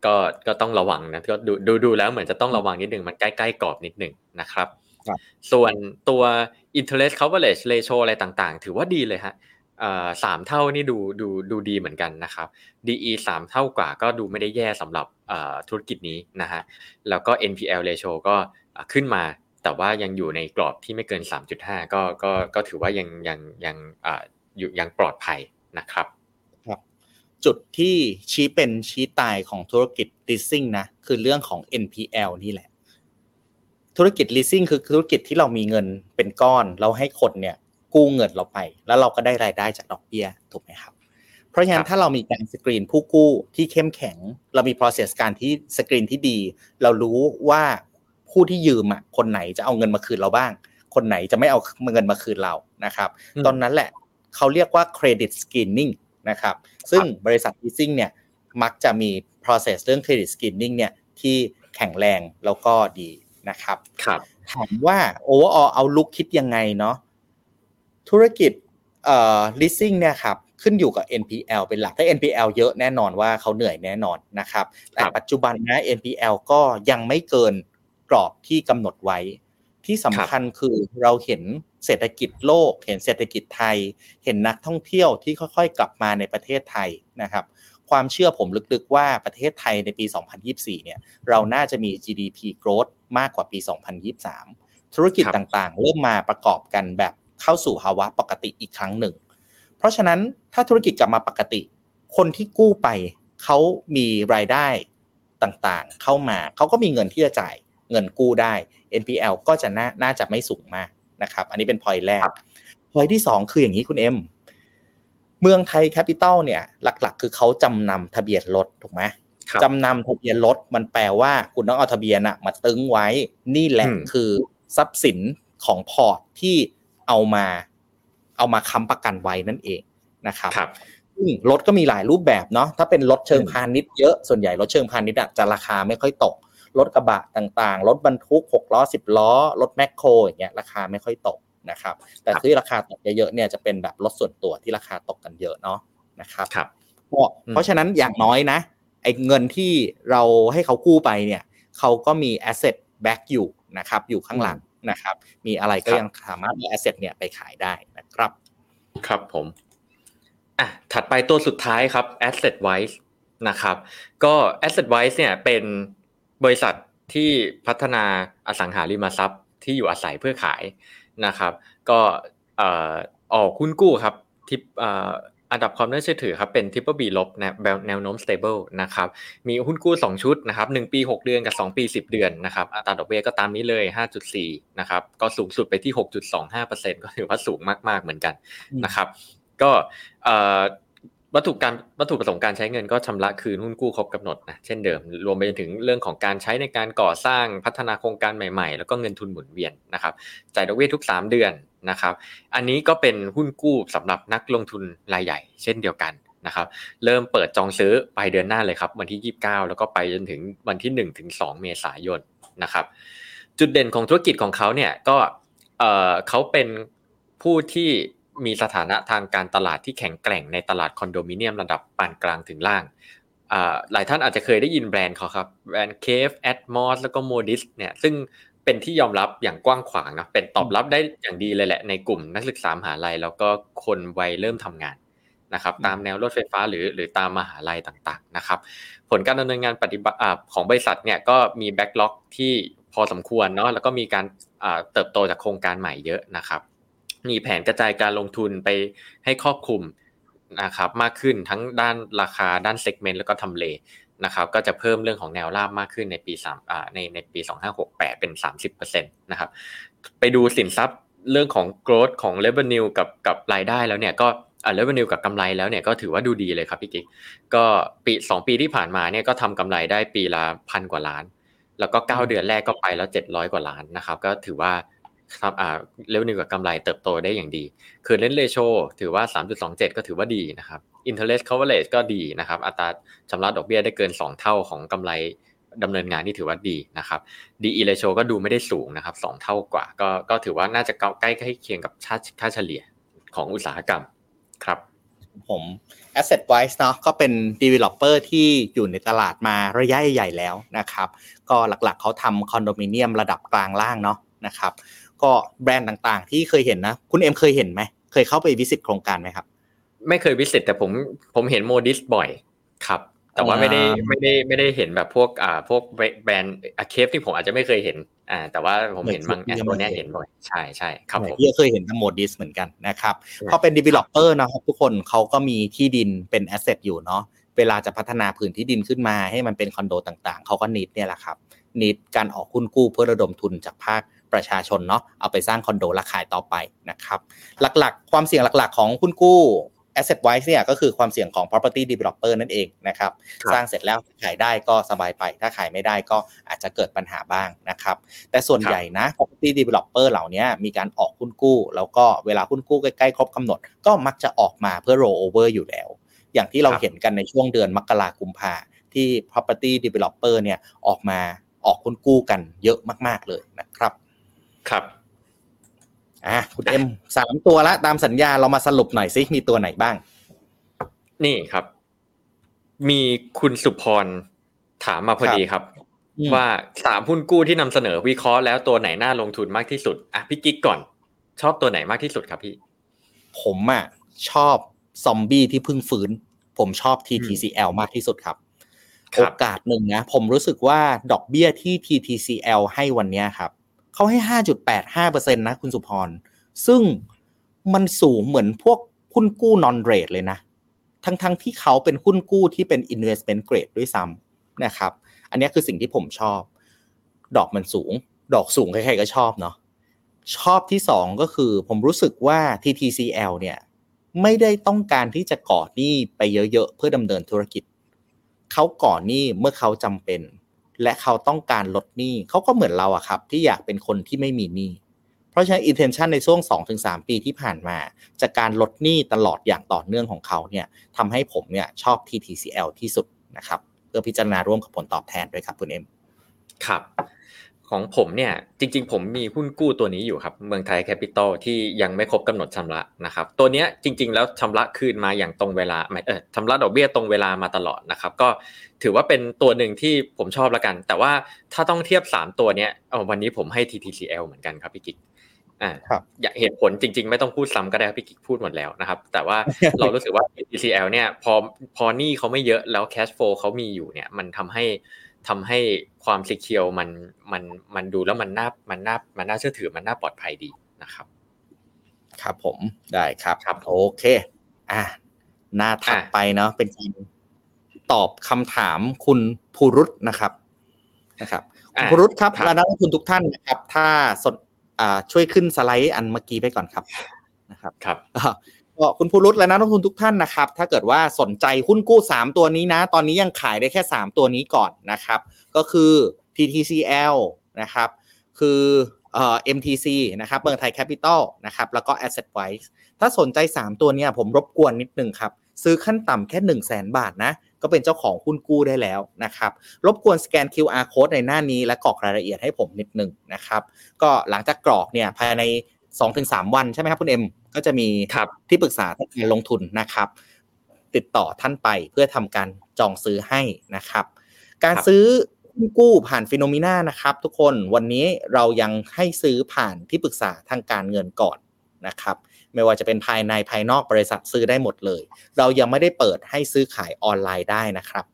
S3: ก็ก็ต้องระวังนะก็ดูดูดูแล้วเหมือนจะต้องระวังนิดหนึ่งมันใกล้ๆกรอบนิดหนึ่งนะครับ ส่วนตัว interest coverage ratio อะไรต่างๆ ถือว่าดีเลยฮะสามเท่านี่ดูดูดูดีเหมือนกันนะครับ DE สามเท่ากว่าก็ดูไม่ได้แย่สำหรับธุรกิจนี้นะฮะแล้วก็ NPL ratio ก็ขึ้นมา แต่ว่ายังอยู่ในกรอบที่ไม่เกิน 3.5 ก็ก็ก็ถือว่ายังยังยังอ่าอยู่ยังปลอดภัยนะครับ
S2: ครับ จุดที่ชี้เป็นชี้ตายของธุรกิจ leasing นะ คือเรื่องของ NPL นี่แหละ ธุรกิจ leasing คือธุรกิจที่เรามีเงินเป็นก้อน เราให้คนเนี่ยกู้เงินเราไป แล้วเราก็ได้รายได้จากดอกเบี้ยถูกไหมครับ เพราะฉะนั้นถ้าเรามีการสกรีนผู้กู้ที่เข้มแข็ง เรามี process การที่สกรีนที่ดี เรารู้ว่าผู้ที่ยืมอะคนไหนจะเอาเงินมาคืนเราบ้าง คนไหนจะไม่เอาเงินมาคืนเรานะครับ ตอนนั้นแหละเขาเรียกว่า credit screening นะครับ ซึ่งบริษัท leasing เนี่ยมักจะมี process เรื่อง credit screening เนี่ยที่แข็งแรงแล้วก็ดีนะครับ
S3: ครับ
S2: ถามว่า overall เอาลุกคิดยังไงเนาะธุรกิจเอ่อ leasing เนี่ยครับขึ้นอยู่กับ NPL เป็นหลัก ถ้า NPL เยอะแน่นอนว่าเขาเหนื่อยแน่นอนนะครับ แต่ปัจจุบันนะ NPL ก็ยังไม่เกินกรอบที่กำหนดไว้ ที่สำคัญคือเราเห็นเศรษฐกิจโลก เห็นเศรษฐกิจไทย เห็นนักท่องเที่ยวที่ค่อยๆ กลับมาในประเทศไทยนะครับ ความเชื่อผมลึกๆว่าประเทศไทยในปี 2024 เนี่ย เราน่าจะมี GDP growth มากกว่าปี 2023 ธุรกิจต่างๆ เริ่มมาประกอบกันแบบเข้าสู่ภาวะปกติอีกครั้งหนึ่ง เพราะฉะนั้นถ้าธุรกิจกลับมาปกติ คนที่กู้ไปเขามีรายได้ต่างๆ เข้ามาเขาก็มีเงินที่จะจ่าย เงินกู้ได้ NPL ก็จะน่าน่าจะไม่สูงมากนะครับ อันนี้เป็น point แรก point ที่2คืออย่างนี้คุณเอ็มเมืองไทยแคปิตอลเนี่ย หลัก ๆ คือเขาจำนำทะเบียนรถถูกไหมจำนำทะเบียนรถมันแปลว่าคุณต้องเอาทะเบียนอะมาตึ๊งไว้ นี่แหละคือทรัพย์สินของพอร์ตที่เอามา เอามาค้ำประกันไว้นั่นเองนะครับ
S3: รบ
S2: รถก็มีหลายรูปแบบเนาะถ้าเป็นรถเชิงพาณิชย์เยอะส่วนใหญ่รถเชิงพาณิชย์จะราคาไม่ค่อยตก รถกระบะต่างๆ รถบรรทุก 6 ล้อ 10 ล้อ รถแมคโครอย่างเงี้ยราคาไม่ค่อยตกนะครับ แต่ที่ราคาตกเยอะๆเนี่ยจะเป็นแบบรถส่วนตัวที่ราคาตกกันเยอะเนาะนะครับ
S3: ครับ
S2: เพราะฉะนั้นอย่างน้อยนะไอ้เงินที่เราให้เขากู้ไปเนี่ยเขาก็มี asset back อยู่นะครับอยู่ข้างหลังนะครับ มีอะไรก็ยังสามารถมี asset เนี่ยไปขายได้นะครับ
S3: ครับผมอะถัดไปตัวสุดท้ายครับ asset wise นะครับ ก็ asset wise เนี่ยเป็น บริษัทที่พัฒนาอสังหาริมทรัพย์ที่อยู่อาศัยเพื่อขายนะครับ ก็ออกหุ้นกู้ครับที่อันดับความน่าเชื่อถือครับเป็น Triple B ลบแนวแนวโน้ม stable นะครับมีหุ้นกู้ 2 ชุดนะครับ1ปี 6 เดือนกับ 2 ปี 10 เดือนนะครับอัตราดอกเบี้ยก็ตามนี้เลย 5.4นะครับก็สูงสุดไปที่ 6.25%ก็ถือว่าสูงมากๆเหมือนกันนะครับก็ วัตถุการวัตถุประสงค์การใช้เงินก็ชำระคืนหุ้นกู้ครบกำหนดนะเช่นเดิม รวมไปถึงเรื่องของการใช้ในการก่อสร้างพัฒนาโครงการใหม่ ๆ แล้วก็เงินทุนหมุนเวียนนะครับจ่ายดอกเบี้ยทุก 3 เดือนนะครับ อันนี้ก็เป็นหุ้นกู้สำหรับนักลงทุนรายใหญ่ เช่นเดียวกันนะครับ เริ่มเปิดจองซื้อไปเดือนหน้าเลยครับวันที่ 29 แล้วก็ไปจนถึงวันที่1ถึง2เมษายนนะครับ จุดเด่นของธุรกิจของเขาเนี่ยก็เออเขาเป็นผู้ที่ มีสถานะทางการตลาดที่แข็งแกร่งในตลาดคอนโดมิเนียมระดับปานกลางถึงล่างหลายท่านอาจจะเคยได้ยินแบรนด์เขาครับแบรนด์ Kave Atmoz แล้วก็ Modiz เนี่ยซึ่งเป็นที่ยอมรับอย่างกว้างขวางนะเป็นตอบรับได้อย่างดีเลยแหละในกลุ่มนักศึกษามหาลัยแล้วก็คนวัยเริ่มทำงานนะครับตามแนวรถไฟฟ้าหรือหรือตามมหาลัยต่างๆนะครับผลการดำเนินงานปฏิบัติของบริษัทเนี่ยก็มี backlog ที่พอสมควรเนาะแล้วก็มีการเติบโตจากโครงการใหม่เยอะนะครับ มีแผนกระจายการลงทุนไปให้ครอบคลุมนะครับมากขึ้นทั้งด้านราคาด้าน segment แล้วก็ทำเลนะครับก็จะเพิ่มเรื่องของแนวราบมากขึ้นในปี3อ่าในในปี 2568 เป็น 30%นะครับไปดูสินทรัพย์เรื่องของ growth ของ revenue กับกับรายได้แล้วเนี่ยก็อ่า revenue กับกำไรแล้วเนี่ยก็ถือว่าดูดีเลยครับพี่กิ๊กก็ปี2ปีที่ผ่านมาเนี่ยก็ทำกำไรได้ปีละพันกว่าล้าน แล้วก็เก้าเดือนแรกก็ไปแล้วเจ็ดร้อยกว่าล้านนะครับก็ถือว่า ครับอ่าเร็วหนึ่งกับกำไรเติบโตได้อย่างดี คือเล่นเลโชถือว่า 3.27 ก็ถือว่าดีนะครับ interest coverage ก็ดีนะครับ อัตราชำระดอกเบี้ยได้เกิน 2 เท่าของกำไรดำเนินงานที่ถือว่าดีนะครับ DE ratio ก็ดูไม่ได้สูงนะครับ2เท่ากว่า ก็ก็ถือว่าน่าจะใกล้ใกล้เคียงกับค่าเฉลี่ยของอุตสาหกรรมครับ
S2: ผม Asset Wise เนาะก็เป็น Developer ที่อยู่ในตลาดมาระยะใหญ่แล้วนะครับ ก็หลักๆเขาทำคอนโดมิเนียมระดับกลางล่างเนาะนะครับ ก็แบรนด์ต่างๆ ที่เคยเห็นนะ คุณเอ็มเคยเห็นไหม เคยเข้าไปวิสิตโครงการไหมครับ
S3: ไม่เคยวิสิตแต่ผมผมเห็นโมดิสบ่อยครับ แต่ว่าไม่ได้ไม่ได้ไม่ได้เห็นแบบพวกอ่าพวกแบรนด์อะเคฟที่ผมอาจจะไม่เคยเห็นอ่าแต่ว่าผมเห็นบางแอปตัวเนี้ยเห็นบ่อยใช่ใช่ครับผม
S2: พี่เคยเห็นทั้งโมดิสเหมือนกันนะครับพอเป็น developer นะครับทุกคนเขาก็มีที่ดินเป็น asset อยู่เนาะเวลาจะพัฒนาพื้นที่ดินขึ้นมาให้มันเป็นคอนโดต่างๆ เขาก็นิดเนี่ยแหละครับนิดการออกหุ้นกู้เพื่อระดมทุนจากภาค ประชาชนเนาะเอาไปสร้างคอนโดและขายต่อไปนะครับหลักๆ ความเสี่ยงหลักๆ ของหุ้นกู้ asset wise เนี่ยก็คือความเสี่ยงของ property developer นั่นเองนะครับ
S3: ครับ
S2: สร้างเสร็จแล้วขายได้ก็สบายไป ถ้าขายไม่ได้ก็อาจจะเกิดปัญหาบ้างนะครับ แต่ส่วน
S3: ครับ
S2: ใหญ่นะ property developer เหล่านี้มีการออกหุ้นกู้ แล้วก็เวลาหุ้นกู้ใกล้ๆครบกำหนด ก็มักจะออกมาเพื่อ roll over อยู่แล้ว อย่างที่เรา
S3: ครับ
S2: เห็นกันในช่วงเดือนมกรากุมภาที่ property developer เนี่ยออกมาออกหุ้นกู้กันเยอะมาก ๆเลยนะครับ
S3: ครับ
S2: อะคุณเอ็มสามตัวละตามสัญญาเรามาสรุปหน่อยซิมีตัวไหนบ้าง
S3: นี่ครับ มีคุณสุพรถามมาพอดีครับ
S2: อืม
S3: ว่าสามหุ้นกู้ที่นำเสนอวิเคราะห์แล้วตัวไหนน่าลงทุนมากที่สุดอะพี่กิ๊กก่อน ชอบตัวไหนมากที่สุดครับพี่
S2: ผมอะชอบซอมบี้ที่เพิ่งฟื้น ผมชอบ TTCL มากที่สุดครับ
S3: ค
S2: โอ
S3: รับ
S2: กาสหนึ่งนะผมรู้สึกว่าดอกเบี้ยที่ TTCL ให้วันเนี้ยครับ เขาให้ 5.85%นะคุณสุพร ซึ่งมันสูงเหมือนพวกหุ้นกู้นอนเรทเลยนะ ทั้งๆทที่เขาเป็นหุ้นกู้ที่เป็น investment grade ด้วยซ้ำนะครับ อันนี้คือสิ่งที่ผมชอบ ดอกมันสูง ดอกสูงใครๆก็ชอบเนาะ ชอบที่สองก็คือผมรู้สึกว่า TTCL เนี่ยไม่ได้ต้องการที่จะก่อหนี้ไปเยอะๆ เพื่อดำเนินธุรกิจ เขาก่อหนี้เมื่อเขาจำเป็น และเขาต้องการลดหนี้เขาก็เหมือนเราอะครับ ที่อยากเป็นคนที่ไม่มีหนี้เพราะฉะนั้น intention ในช่วง 2-3 ปีที่ผ่านมา จากการลดหนี้ตลอดอย่างต่อเนื่องของเขาเนี่ยทำให้ผมเนี่ยชอบ TTCL ที่สุดนะครับเพื่อพิจารณาร่วมกับผลตอบแทนด้วยครับคุณเอ็ม
S3: ครับ ของผมเนี่ยจริงๆ ผมมีหุ้นกู้ตัวนี้อยู่ครับ เมืองไทยแคปิตอลที่ยังไม่ครบกำหนดชำระนะครับ ตัวเนี้ยจริง ๆ แล้วชำระคืนมาอย่างตรงเวลาไม่เออชำระดอกเบี้ยตรงเวลามาตลอดนะครับ ก็ถือว่าเป็นตัวหนึ่งที่ผมชอบแล้วกัน แต่ว่าถ้าต้องเทียบสามตัวเนี้ยเออวันนี้ผมให้ TTCL เหมือนกันครับพี่กิ๊กอ่า
S2: ครับ
S3: อยากเหตุผลจริง ๆ ไม่ต้องพูดซ้ำก็ได้ครับพี่กิ๊กพูดหมดแล้วนะครับ แต่ว่าเรารู้สึกว่า TCL เนี่ยพอพอหนี้เขาไม่เยอะแล้ว cash flow เขามีอยู่เนี่ยมันทำให้ ทำให้ความซีเคียวมันมันมันดูแล้วมันน่ามันน่ามันน่าเชื่อถือมันน่าปลอดภัยดีนะครับ
S2: ครับผมได้ครับ
S3: ครับ
S2: โอเค อะหน้าถัด
S3: อะ
S2: ไปเนาะเป็นการตอบคำถามคุณภูรุษนะครับนะครับคุณ
S3: อะ
S2: ภูรุษครับ
S3: ครับ
S2: และนักลงทุนทุกท่านนะครับ ถ้าสนอ่าช่วยขึ้นสไลด์อันเมื่อกี้ไปก่อนครับนะครับ
S3: ครับ
S2: อ่า ก็คุณภูรุษและนักลงทุนทุกท่านนะครับ ถ้าเกิดว่าสนใจหุ้นกู้สามตัวนี้นะ ตอนนี้ยังขายได้แค่สามตัวนี้ก่อนนะครับ ก็คือ TTCL นะครับ คือเอ่อ MTC นะครับเมืองไทยแคปิตอลนะครับ แล้วก็ Asset Wise ถ้าสนใจ 3 ตัวนี้ผมรบกวนนิดนึงครับ ซื้อขั้นต่ำแค่ 1 0 0 0 0แบาทนะ ก็เป็นเจ้าของหุ้นกู้ได้แล้วนะครับ รบกวนสแกน QR code ในหน้านี้และกรอกรายละเอียดให้ผมนิดนึงนะครับ ก็หลังจากกรอกเนี่ยภายใน 2-3วันใช่ไหมครับคุณเอ็มก็จะมี
S3: ครับ
S2: ที่ปรึกษาทางการลงทุนนะครับ ติดต่อท่านไปเพื่อทำการจองซื้อให้นะครับ การ
S3: ครับ
S2: ซื้อหุ้นกู้ผ่านฟิโนมิน่านะครับ ทุกคนวันนี้เรายังให้ซื้อผ่านที่ปรึกษาทางการเงินก่อนนะครับ ไม่ว่าจะเป็นภายในภายนอกบริษัทซื้อได้หมดเลย เรายังไม่ได้เปิดให้ซื้อขายออนไลน์ได้นะครับ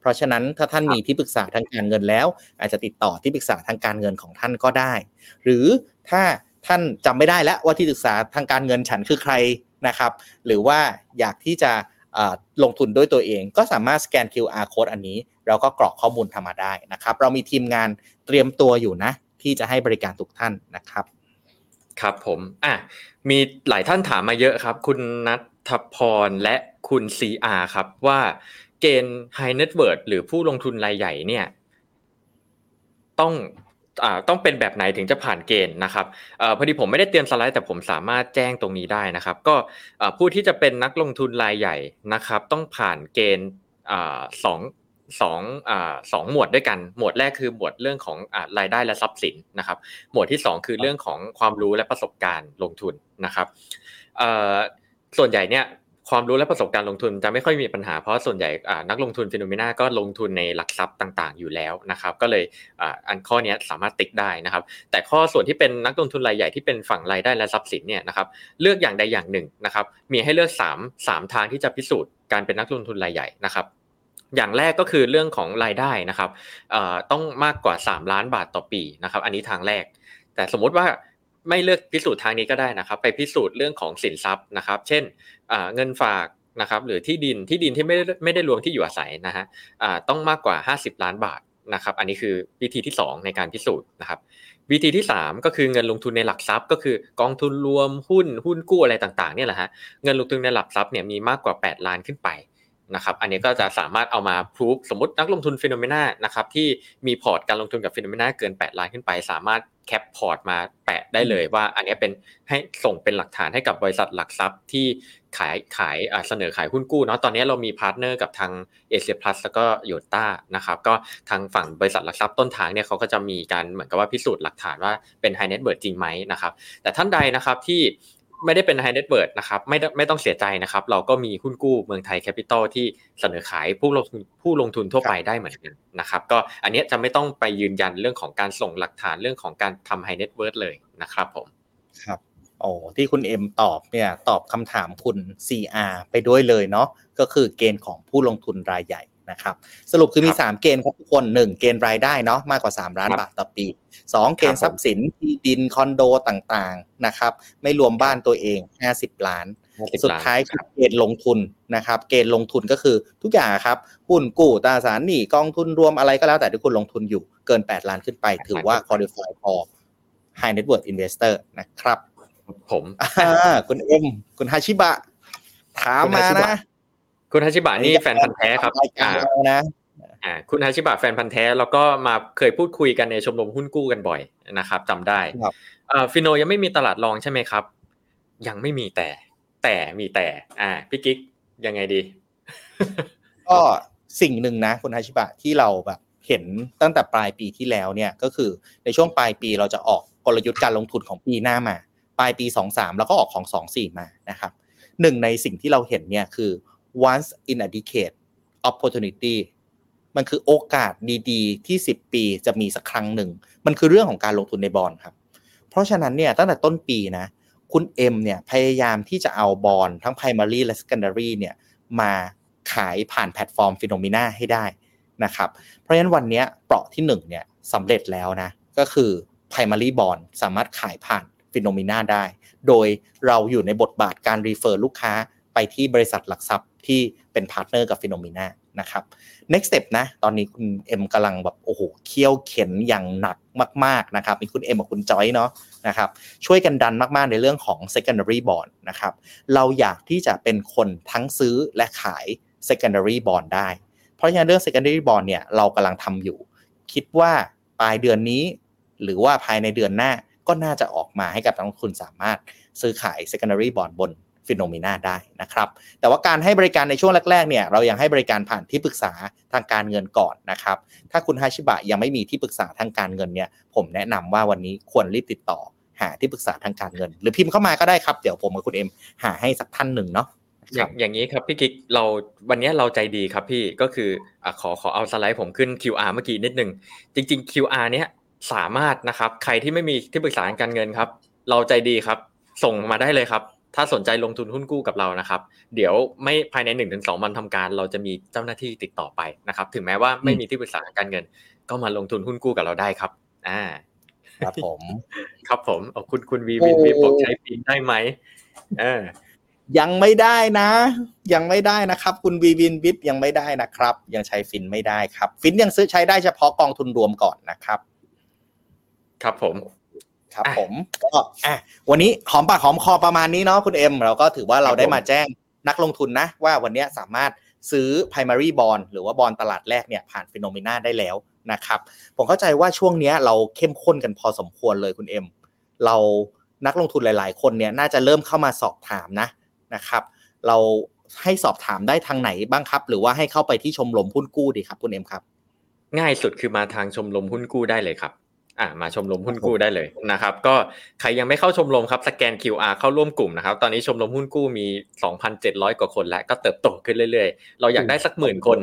S2: เพราะฉะนั้นถ้าท่านมีที่ปรึกษาทางการเงินแล้ว อาจจะติดต่อที่ปรึกษาทางการเงินของท่านก็ได้ หรือถ้า ท่านจำไม่ได้แล้วว่าที่ปรึกษาทางการเงินฉันคือใครนะครับ หรือว่าอยากที่จะลงทุนด้วยตัวเอง ก็สามารถสแกน QR code อันนี้ เราก็กรอกข้อมูลทำมาได้นะครับ เรามีทีมงานเตรียมตัวอยู่นะ ที่จะให้บริการทุกท่านนะครับ
S3: ครับผมอะมีหลายท่านถามมาเยอะครับ คุณนัทพรและคุณ CR ครับว่าเกณฑ์ High Net Worth หรือผู้ลงทุนรายใหญ่เนี่ย ต้อง ต้องเป็นแบบไหนถึงจะผ่านเกณฑ์นะครับอพอดีผมไม่ได้เตรียมสไลด์แต่ผมสามารถแจ้งตรงนี้ได้นะครับ ก็ผู้ที่จะเป็นนักลงทุนรายใหญ่นะครับ ต้องผ่านเกณฑ์สองสองอสองหมวดด้วยกัน หมวดแรกคือหมวดเรื่องของรายได้และทรัพย์สินนะครับ หมวดที่ 2 คือเรื่องของความรู้และประสบการณ์ลงทุนนะครับส่วนใหญ่เนี่ย ความรู้และประสบการณ์ลงทุนจะไม่ค่อยมีปัญหาเพราะส่วนใหญ่นักลงทุนฟิโนเมนาก็ลงทุนในหลักทรัพย์ต่างๆ อยู่แล้วนะครับก็เลยอันข้อนี้สามารถติ๊กได้นะครับ แต่ข้อส่วนที่เป็นนักลงทุนรายใหญ่ที่เป็นฝั่งรายได้และทรัพย์สินเนี่ยนะครับเลือกอย่างใดอย่างหนึ่งนะครับมีให้เลือก 3 3 ทางที่จะพิสูจน์การเป็นนักลงทุนรายใหญ่นะครับอย่างแรกก็คือเรื่องของรายได้นะครับต้องมากกว่า 3 ล้านบาทต่อปีนะครับอันนี้ทางแรก แต่สมมติว่า ไม่เลือกพิสูจน์ทางนี้ก็ได้นะครับ ไปพิสูจน์เรื่องของสินทรัพย์นะครับ เช่นเงินฝากนะครับ หรือที่ดินที่ดินที่ไม่ไม่ได้รวมที่อยู่อาศัยนะฮะต้องมากกว่า 50 ล้านบาทนะครับ อันนี้คือวิธีที่ 2 ในการพิสูจน์นะครับ วิธีที่ 3 ก็คือเงินลงทุนในหลักทรัพย์ ก็คือกองทุนรวมหุ้นหุ้นกู้อะไรต่างๆเนี่ยแหละฮะเงินลงทุนในหลักทรัพย์เนี่ยมีมากกว่า 8 ล้านขึ้นไป นะครับอันนี้ก็จะสามารถเอามาพิสูจน์ สมมตินักลงทุน Finnomena นะครับที่มีพอร์ตการลงทุนกับ Finnomena เกิน 8 ล้านขึ้นไป สามารถ cap พอร์ตมาแปะได้เลยว่า อันนี้เป็นให้ส่งเป็นหลักฐานให้กับบริษัทหลักทรัพย์ที่ขายขายเสนอขายหุ้นกู้เนาะตอนนี้เรามี partner กับทาง Asia Plus แล้วก็ Yuanta นะครับก็ทางฝั่งบริษัทหลักทรัพย์ต้นทางเนี่ยเขาก็จะมีการเหมือนกับว่าพิสูจน์หลักฐานว่าเป็น high net worth จริงไหมนะครับแต่ท่านใดนะครับที่ ไม่ได้เป็น high net worth นะครับไม่ไม่ต้องเสียใจนะครับ เราก็มีหุ้นกู้เมืองไทยแคปิตอลที่เสนอขายผู้ลงผู้ลงทุนทั่วไปได้เหมือนกันนะครับ ก็อันนี้จะไม่ต้องไปยืนยันเรื่องของการส่งหลักฐานเรื่องของการทำ high net worth เลยนะครับผม
S2: ครับโอ้ที่คุณเอ็มตอบเนี่ยตอบคำถามคุณ CR ไปด้วยเลยเนาะก็คือเกณฑ์ของผู้ลงทุนรายใหญ่ นะครับสรุปคือมี 3 เกณฑ์ครับทุกคน 1 เกณฑ์รายได้เนาะมากกว่า 3 ล้านบาทต่อปี 2 เกณฑ์ทรัพย์สินที่ดินคอนโดต่างๆนะครับไม่รวมบ้านตัวเอง 50 ล้าน สุดท้ายคือเกณฑ์ลงทุนนะครับเกณฑ์ลงทุนก็คือทุกอย่างครับหุ้นกู้ตราสารหนี้กองทุนรวมอะไรก็แล้วแต่ที่คุณลงทุนอยู่เกิน 8 ล้านขึ้นไป ถือว่า qualify for high net worth investor นะครับ
S3: ผม
S2: คุณเอ็มคุณฮาชิบะถามมานะ
S3: คุณฮาชิบะนี่แฟนพันธ์แท้ครับ
S2: อ่านะ
S3: อ่าคุณฮาชิบะแฟนพันธ์แท้แล้วก็มาเคยพูดคุยกันในชมรมหุ้นกู้กันบ่อยนะครับจำได้อ่าฟิโนยังไม่มีตลาดรองใช่ไหมครับ ยังไม่มีแต่ แต่มีแต่ อ่าพี่กิ๊กยังไงดี
S2: ก็สิ่งหนึ่งนะคุณฮาชิบะที่เราแบบเห็นตั้งแต่ปลายปีที่แล้วเนี่ยก็คือในช่วงปลายปีเราจะออกกลยุทธ์การลงทุนของปีหน้ามา ปลายปี 23 แล้วก็ออกของ 24 มานะครับหนึ่งในสิ่งที่เราเห็นเนี่ยคือ once in a decade opportunity มันคือโอกาสดีๆ ที่ 10 ปีจะมีสักครั้งหนึ่ง มันคือเรื่องของการลงทุนในบอลครับ เพราะฉะนั้นเนี่ยตั้งแต่ต้นปีนะ คุณเอ็มเนี่ยพยายามที่จะเอาบอลทั้ง primary และ secondary เนี่ยมาขายผ่านแพลตฟอร์ม Finnomena ให้ได้นะครับ เพราะฉะนั้นวันนี้เปราะที่1เนี่ยสำเร็จแล้วนะ ก็คือ primary bond สามารถขายผ่าน Finnomena ได้ โดยเราอยู่ในบทบาทการ refer ลูกค้าไปที่บริษัทหลักทรัพย์ ที่เป็น partner กับ Finnomena นะครับ next step นะ ตอนนี้คุณเอ็มกำลังแบบโอ้โหเคี่ยวเข็นอย่างหนักมากๆนะครับมีคุณเอ็มกับคุณจอยเนาะนะครับช่วยกันดันมากๆในเรื่องของ secondary bond นะครับเราอยากที่จะเป็นคนทั้งซื้อและขาย secondary bond ได้ เพราะฉะนั้นเรื่อง secondary bond เนี่ยเรากำลังทำอยู่ คิดว่าปลายเดือนนี้ หรือว่าภายในเดือนหน้าก็น่าจะออกมาให้กับนักลงทุนสามารถซื้อขาย secondary bond บน ฟิโนเมนาได้นะครับ แต่ว่าการให้บริการในช่วงแรกๆเนี่ยเรายังให้บริการผ่านที่ปรึกษาทางการเงินก่อนนะครับ ถ้าคุณฮาชิบะยังไม่มีที่ปรึกษาทางการเงินเนี่ยผมแนะนำว่าวันนี้ควรรีบติดต่อหาที่ปรึกษาทางการเงิน หรือพิมพ์เข้ามาก็ได้ครับ เดี๋ยวผมกับคุณเอ็มหาให้สักท่านหนึ่งเนาะ
S3: อย่างอย่างนี้ครับพี่กิ๊กเราวันนี้เราใจดีครับพี่ก็คืออขอขอเอาสไลด์ผมขึ้น QR เมื่อกี้นิดนึงจริง ๆ QR เนี้ยสามารถนะครับ ใครที่ไม่มีที่ปรึกษาทางการเงินครับ เราใจดีครับ ส่งมาได้เลยครับ ถ้าสนใจลงทุนหุ้นกู้กับเรานะครับ เดี๋ยวไม่ภายในหนึ่งถึงสองวันทำการ เราจะมีเจ้าหน้าที่ติดต่อไปนะครับ ถึงแม้ว่าไม่มีที่ปรึกษาการเงิน ก็มาลงทุนหุ้นกู้กับเราได้ครับ อ่า
S2: ครับผม
S3: ครับผมเอาคุณคุณวีวินวีบอกใช้ฟินได้ไหมเออ
S2: ยังไม่ได้นะ ยังไม่ได้นะครับ คุณวีวินวิทยังไม่ได้นะครับ ยังใช้ฟินไม่ได้ครับ ฟินยังซื้อใช้ได้เฉพาะกองทุนรวมก่อนนะครับ
S3: ครับผม
S2: ครับผมก็อะวันนี้หอมปากหอมคอประมาณนี้เนาะคุณเอ็มเราก็ถือว่าเราได้มาแจ้งนักลงทุนนะ ว่าวันนี้สามารถซื้อ primary bond หรือว่าบอลตลาดแรกเนี่ยผ่านฟิโนเมนาได้แล้วนะครับ ผมเข้าใจว่าช่วงนี้เราเข้มข้นกันพอสมควรเลยคุณเอ็มเรานักลงทุนหลาย ๆ คนเนี่ยน่าจะเริ่มเข้ามาสอบถามนะนะครับ เราให้สอบถามได้ทางไหนบ้างครับ หรือว่าให้เข้าไปที่ชมรมหุ้นกู้ดีครับคุณเอ็มครับ
S3: ง่ายสุดคือมาทางชมรมหุ้นกู้ได้เลยครับ อ่ามาชมรมหุ้นกู้ได้เลยนะครับ ก็ใครยังไม่เข้าชมรมครับสแกน QR เข้าร่วมกลุ่มนะครับ ตอนนี้ชมรมหุ้นกู้มี 2,700 กว่าคนแล้วก็เติบโตขึ้นเรื่อยๆ เราอยากได้สักหมื่นคน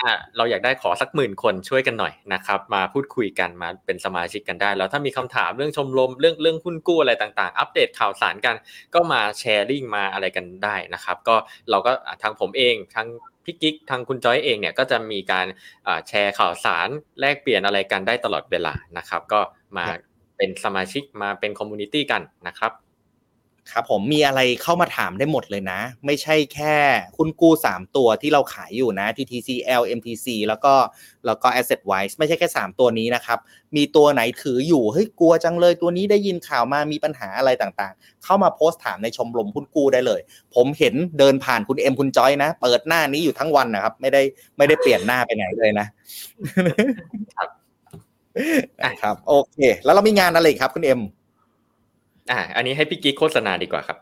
S3: อ่าเราอยากได้ขอสักหมื่นคนช่วยกันหน่อยนะครับ มาพูดคุยกันมาเป็นสมาชิกกันได้ แล้วถ้ามีคำถามเรื่องชมรมเรื่องเรื่องหุ้นกู้อะไรต่างๆ อัปเดตข่าวสารกัน ก็มาแชร์ลิงก์มาอะไรกันได้นะครับับ ก็เราก็ทางผมเองทาง พี่กิ๊กทางคุณจอยเองเนี่ยก็จะมีการแชร์ข่าวสารแลกเปลี่ยนอะไรกันได้ตลอดเวลานะครับ ก็มาเป็นสมาชิกมาเป็น community กันนะครับ
S2: ครับผมมีอะไรเข้ามาถามได้หมดเลยนะ ไม่ใช่แค่คุณกู้ 3 ตัวที่เราขายอยู่นะ TTCL MTC แล้วก็แล้วก็ Asset Wise ไม่ใช่แค่ 3 ตัวนี้นะครับ มีตัวไหนถืออยู่เฮ้ยกลัวจังเลยตัวนี้ได้ยินข่าวมามีปัญหาอะไรต่างๆ เข้ามาโพสต์ถามในชมรมหุ้นกู้ได้เลย ผมเห็นเดินผ่านคุณเอ็มคุณจอยนะ เปิดหน้านี้อยู่ทั้งวันนะครับ ไม่ได้ไม่ได้เปลี่ยนหน้าไปไหนเลยนะครับครับโอเค แล้วเรามีงานอะไรครับคุณเอ็ม
S3: อ่าอันนี้ให้พี่กิ๊กโฆษณาดีกว่าครับ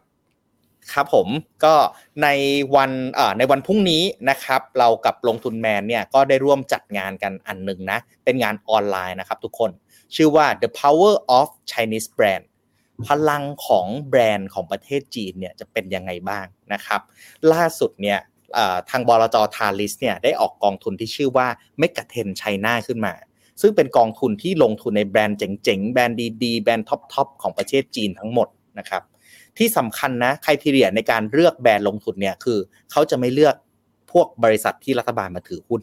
S2: ครับผมก็ในวันเอ่อในวันพรุ่งนี้นะครับเรากับลงทุนแมนเนี่ยก็ได้ร่วมจัดงานกันอันหนึ่งนะเป็นงานออนไลน์นะครับทุกคนชื่อว่า The Power of Chinese Brand พลังของแบรนด์ของประเทศจีนเนี่ยจะเป็นยังไงบ้างนะครับล่าสุดเนี่ยทางบลจทาริสเนี่ยได้ออกกองทุนที่ชื่อว่าMEGA10 China ขึ้นมา ซึ่งเป็นกองทุนที่ลงทุนในแบรนด์เจ๋งๆ แบรนด์ดีๆ แบรนด์ top ๆ ของประเทศจีนทั้งหมดนะครับที่สำคัญนะคุณทีเรียในการเลือกแบรนด์ลงทุนเนี่ยคือเขาจะไม่เลือกพวกบริษัทที่รัฐบาลมาถือหุ้น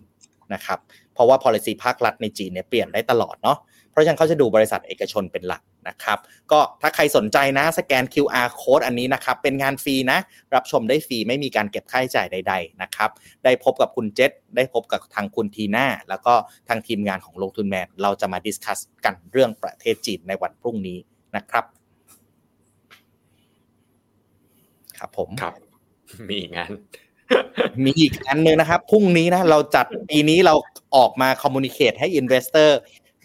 S2: นะครับเพราะว่า policy ภาครัฐในจีนเนี่ยเปลี่ยนได้ตลอดเนาะเพราะฉะนั้นเขาจะดูบริษัทเอกชนเป็นหลัก นะครับ ก็ถ้าใครสนใจนะสแกน QR code อันนี้นะครับ เป็นงานฟรีนะ รับชมได้ฟรีไม่มีการเก็บค่าใช้จ่ายใด ๆ นะครับ ได้พบกับคุณเจษได้พบกับทางคุณทีน่า แล้วก็ทางทีมงานของลงทุนแมน เราจะมา discuss กันเรื่องประเทศจีนในวันพรุ่งนี้นะครับ ครับผม
S3: ครับ มีงาน
S2: มีอีกอันนึงนะครับ พรุ่งนี้นะ เราจัดปีนี้เราออกมา communicate ให้ investor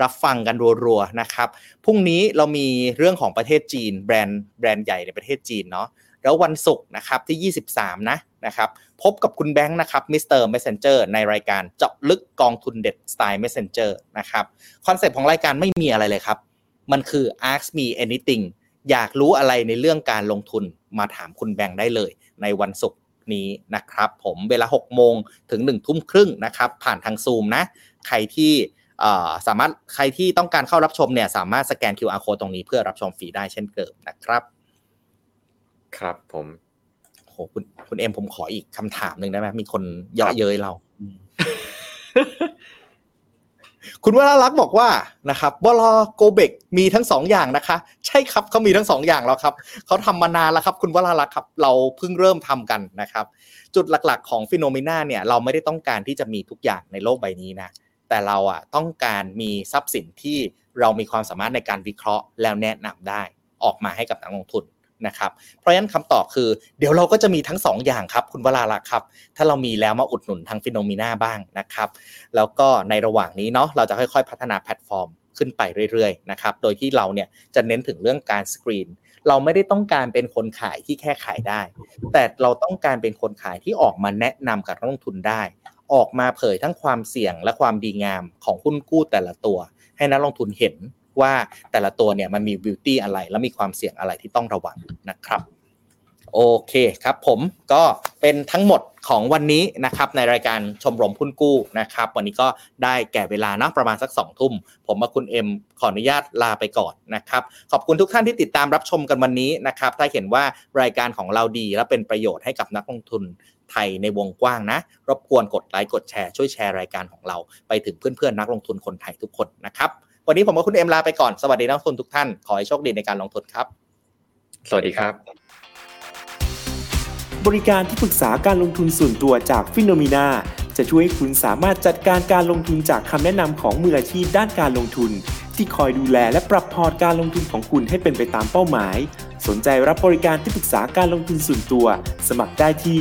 S2: รับฟังกันรัวๆนะครับพรุ่งนี้เรามีเรื่องของประเทศจีน แบรนด์แบรนด์ใหญ่ในประเทศจีนเนาะแล้ววันศุกร์นะครับที่ 23 นะนะครับพบกับคุณแบงค์นะครับ Mr. Messenger ในรายการเจาะลึกกองทุนเด็ดสไตล์ Messenger นะครับ concept ของรายการไม่มีอะไรเลยครับ มันคือ ask me anything อยากรู้อะไรในเรื่องการลงทุนมาถามคุณแบงค์ได้เลย ในวันศุกร์นี้นะครับ ผมเวลา 6 โมงถึง 1 ทุ่มครึ่งนะครับ ผ่านทางซูมนะ ใครที่ สามารถใครที่ต้องการเข้ารับชมเนี่ยสามารถสแกน QR code ตรงนี้เพื่อรับชมฟรีได้เช่นเคยนะครับ
S3: ครับผม
S2: โหคุณคุณเอ็มผมขออีกคำถามหนึ่งได้ไหมมีคนเยาะเย้ยเรา คุณวราลักษ์บอกว่านะครับวลโกเบกมีทั้งสองอย่างนะคะ ใช่ครับเขามีทั้งสองอย่างแล้วครับเขาทำมานานแล้วครับ คุณวราลักษ์ครับ เราเพิ่งเริ่มทำกันนะครับ จุดหลักๆ ของฟิโนเมนาเนี่ย เราไม่ได้ต้องการที่จะมีทุกอย่างในโลกใบนี้นะ แต่เราอะต้องการมีทรัพย์สินที่เรามีความสามารถในการวิเคราะห์ แล้วแนะนำได้ออกมาให้กับนักลงทุนนะครับ เพราะฉะนั้นคำตอบคือ เดี๋ยวเราก็จะมีทั้ง2ออย่างครับ คุณวราลักษ์ครับ ถ้าเรามีแล้วมาอุดหนุนทางฟิโนมีนาบ้างนะครับ แล้วก็ในระหว่างนี้เนาะเราจะค่อยๆ พัฒนาแพลตฟอร์มขึ้นไปเรื่อยๆนะครับ โดยที่เราเนี่ยจะเน้นถึงเรื่องการสกรีน เราไม่ได้ต้องการเป็นคนขายที่แค่ขายได้ แต่เราต้องการเป็นคนขายที่ออกมาแนะนำกับนักลงทุนได้ ออกมาเผยทั้งความเสี่ยงและความดีงามของหุ้นกู้แต่ละตัว ให้นักลงทุนเห็นว่าแต่ละตัวเนี่ยมันมีบิวตี้อะไร และมีความเสี่ยงอะไรที่ต้องระวังนะครับโอเคครับผมก็เป็นทั้งหมดของวันนี้นะครับในรายการชมรมหุ้นกู้นะครับ วันนี้ก็ได้แก่เวลานะประมาณสักสองทุ่ม ผมกับคุณเอ็มขออนุญาตลาไปก่อนนะครับขอบคุณทุกท่านที่ติดตามรับชมกันวันนี้นะครับถ้าเห็นว่ารายการของเราดีและเป็นประโยชน์ให้กับนักลงทุน ไทยในวงกว้างนะ รบกวนกดไลค์กดแชร์ช่วยแชร์รายการของเราไปถึงเพื่อนๆนักลงทุนคนไทยทุกคนนะครับ วันนี้ผมกับคุณเอ็มลาไปก่อน สวัสดีนักลงทุนทุกท่าน ขอให้โชคดีในการลงทุนครับ
S3: สวัสดีครับ
S4: บริการที่ปรึกษาการลงทุนส่วนตัวจากฟิโนมีนาจะช่วยให้คุณสามารถจัดการการลงทุนจากคำแนะนำของมืออาชีพด้านการลงทุน ที่คอยดูแลและปรับพอร์ตการลงทุนของคุณให้เป็นไปตามเป้าหมาย สนใจรับบริการที่ปรึกษาการลงทุนส่วนตัว สมัครได้ที่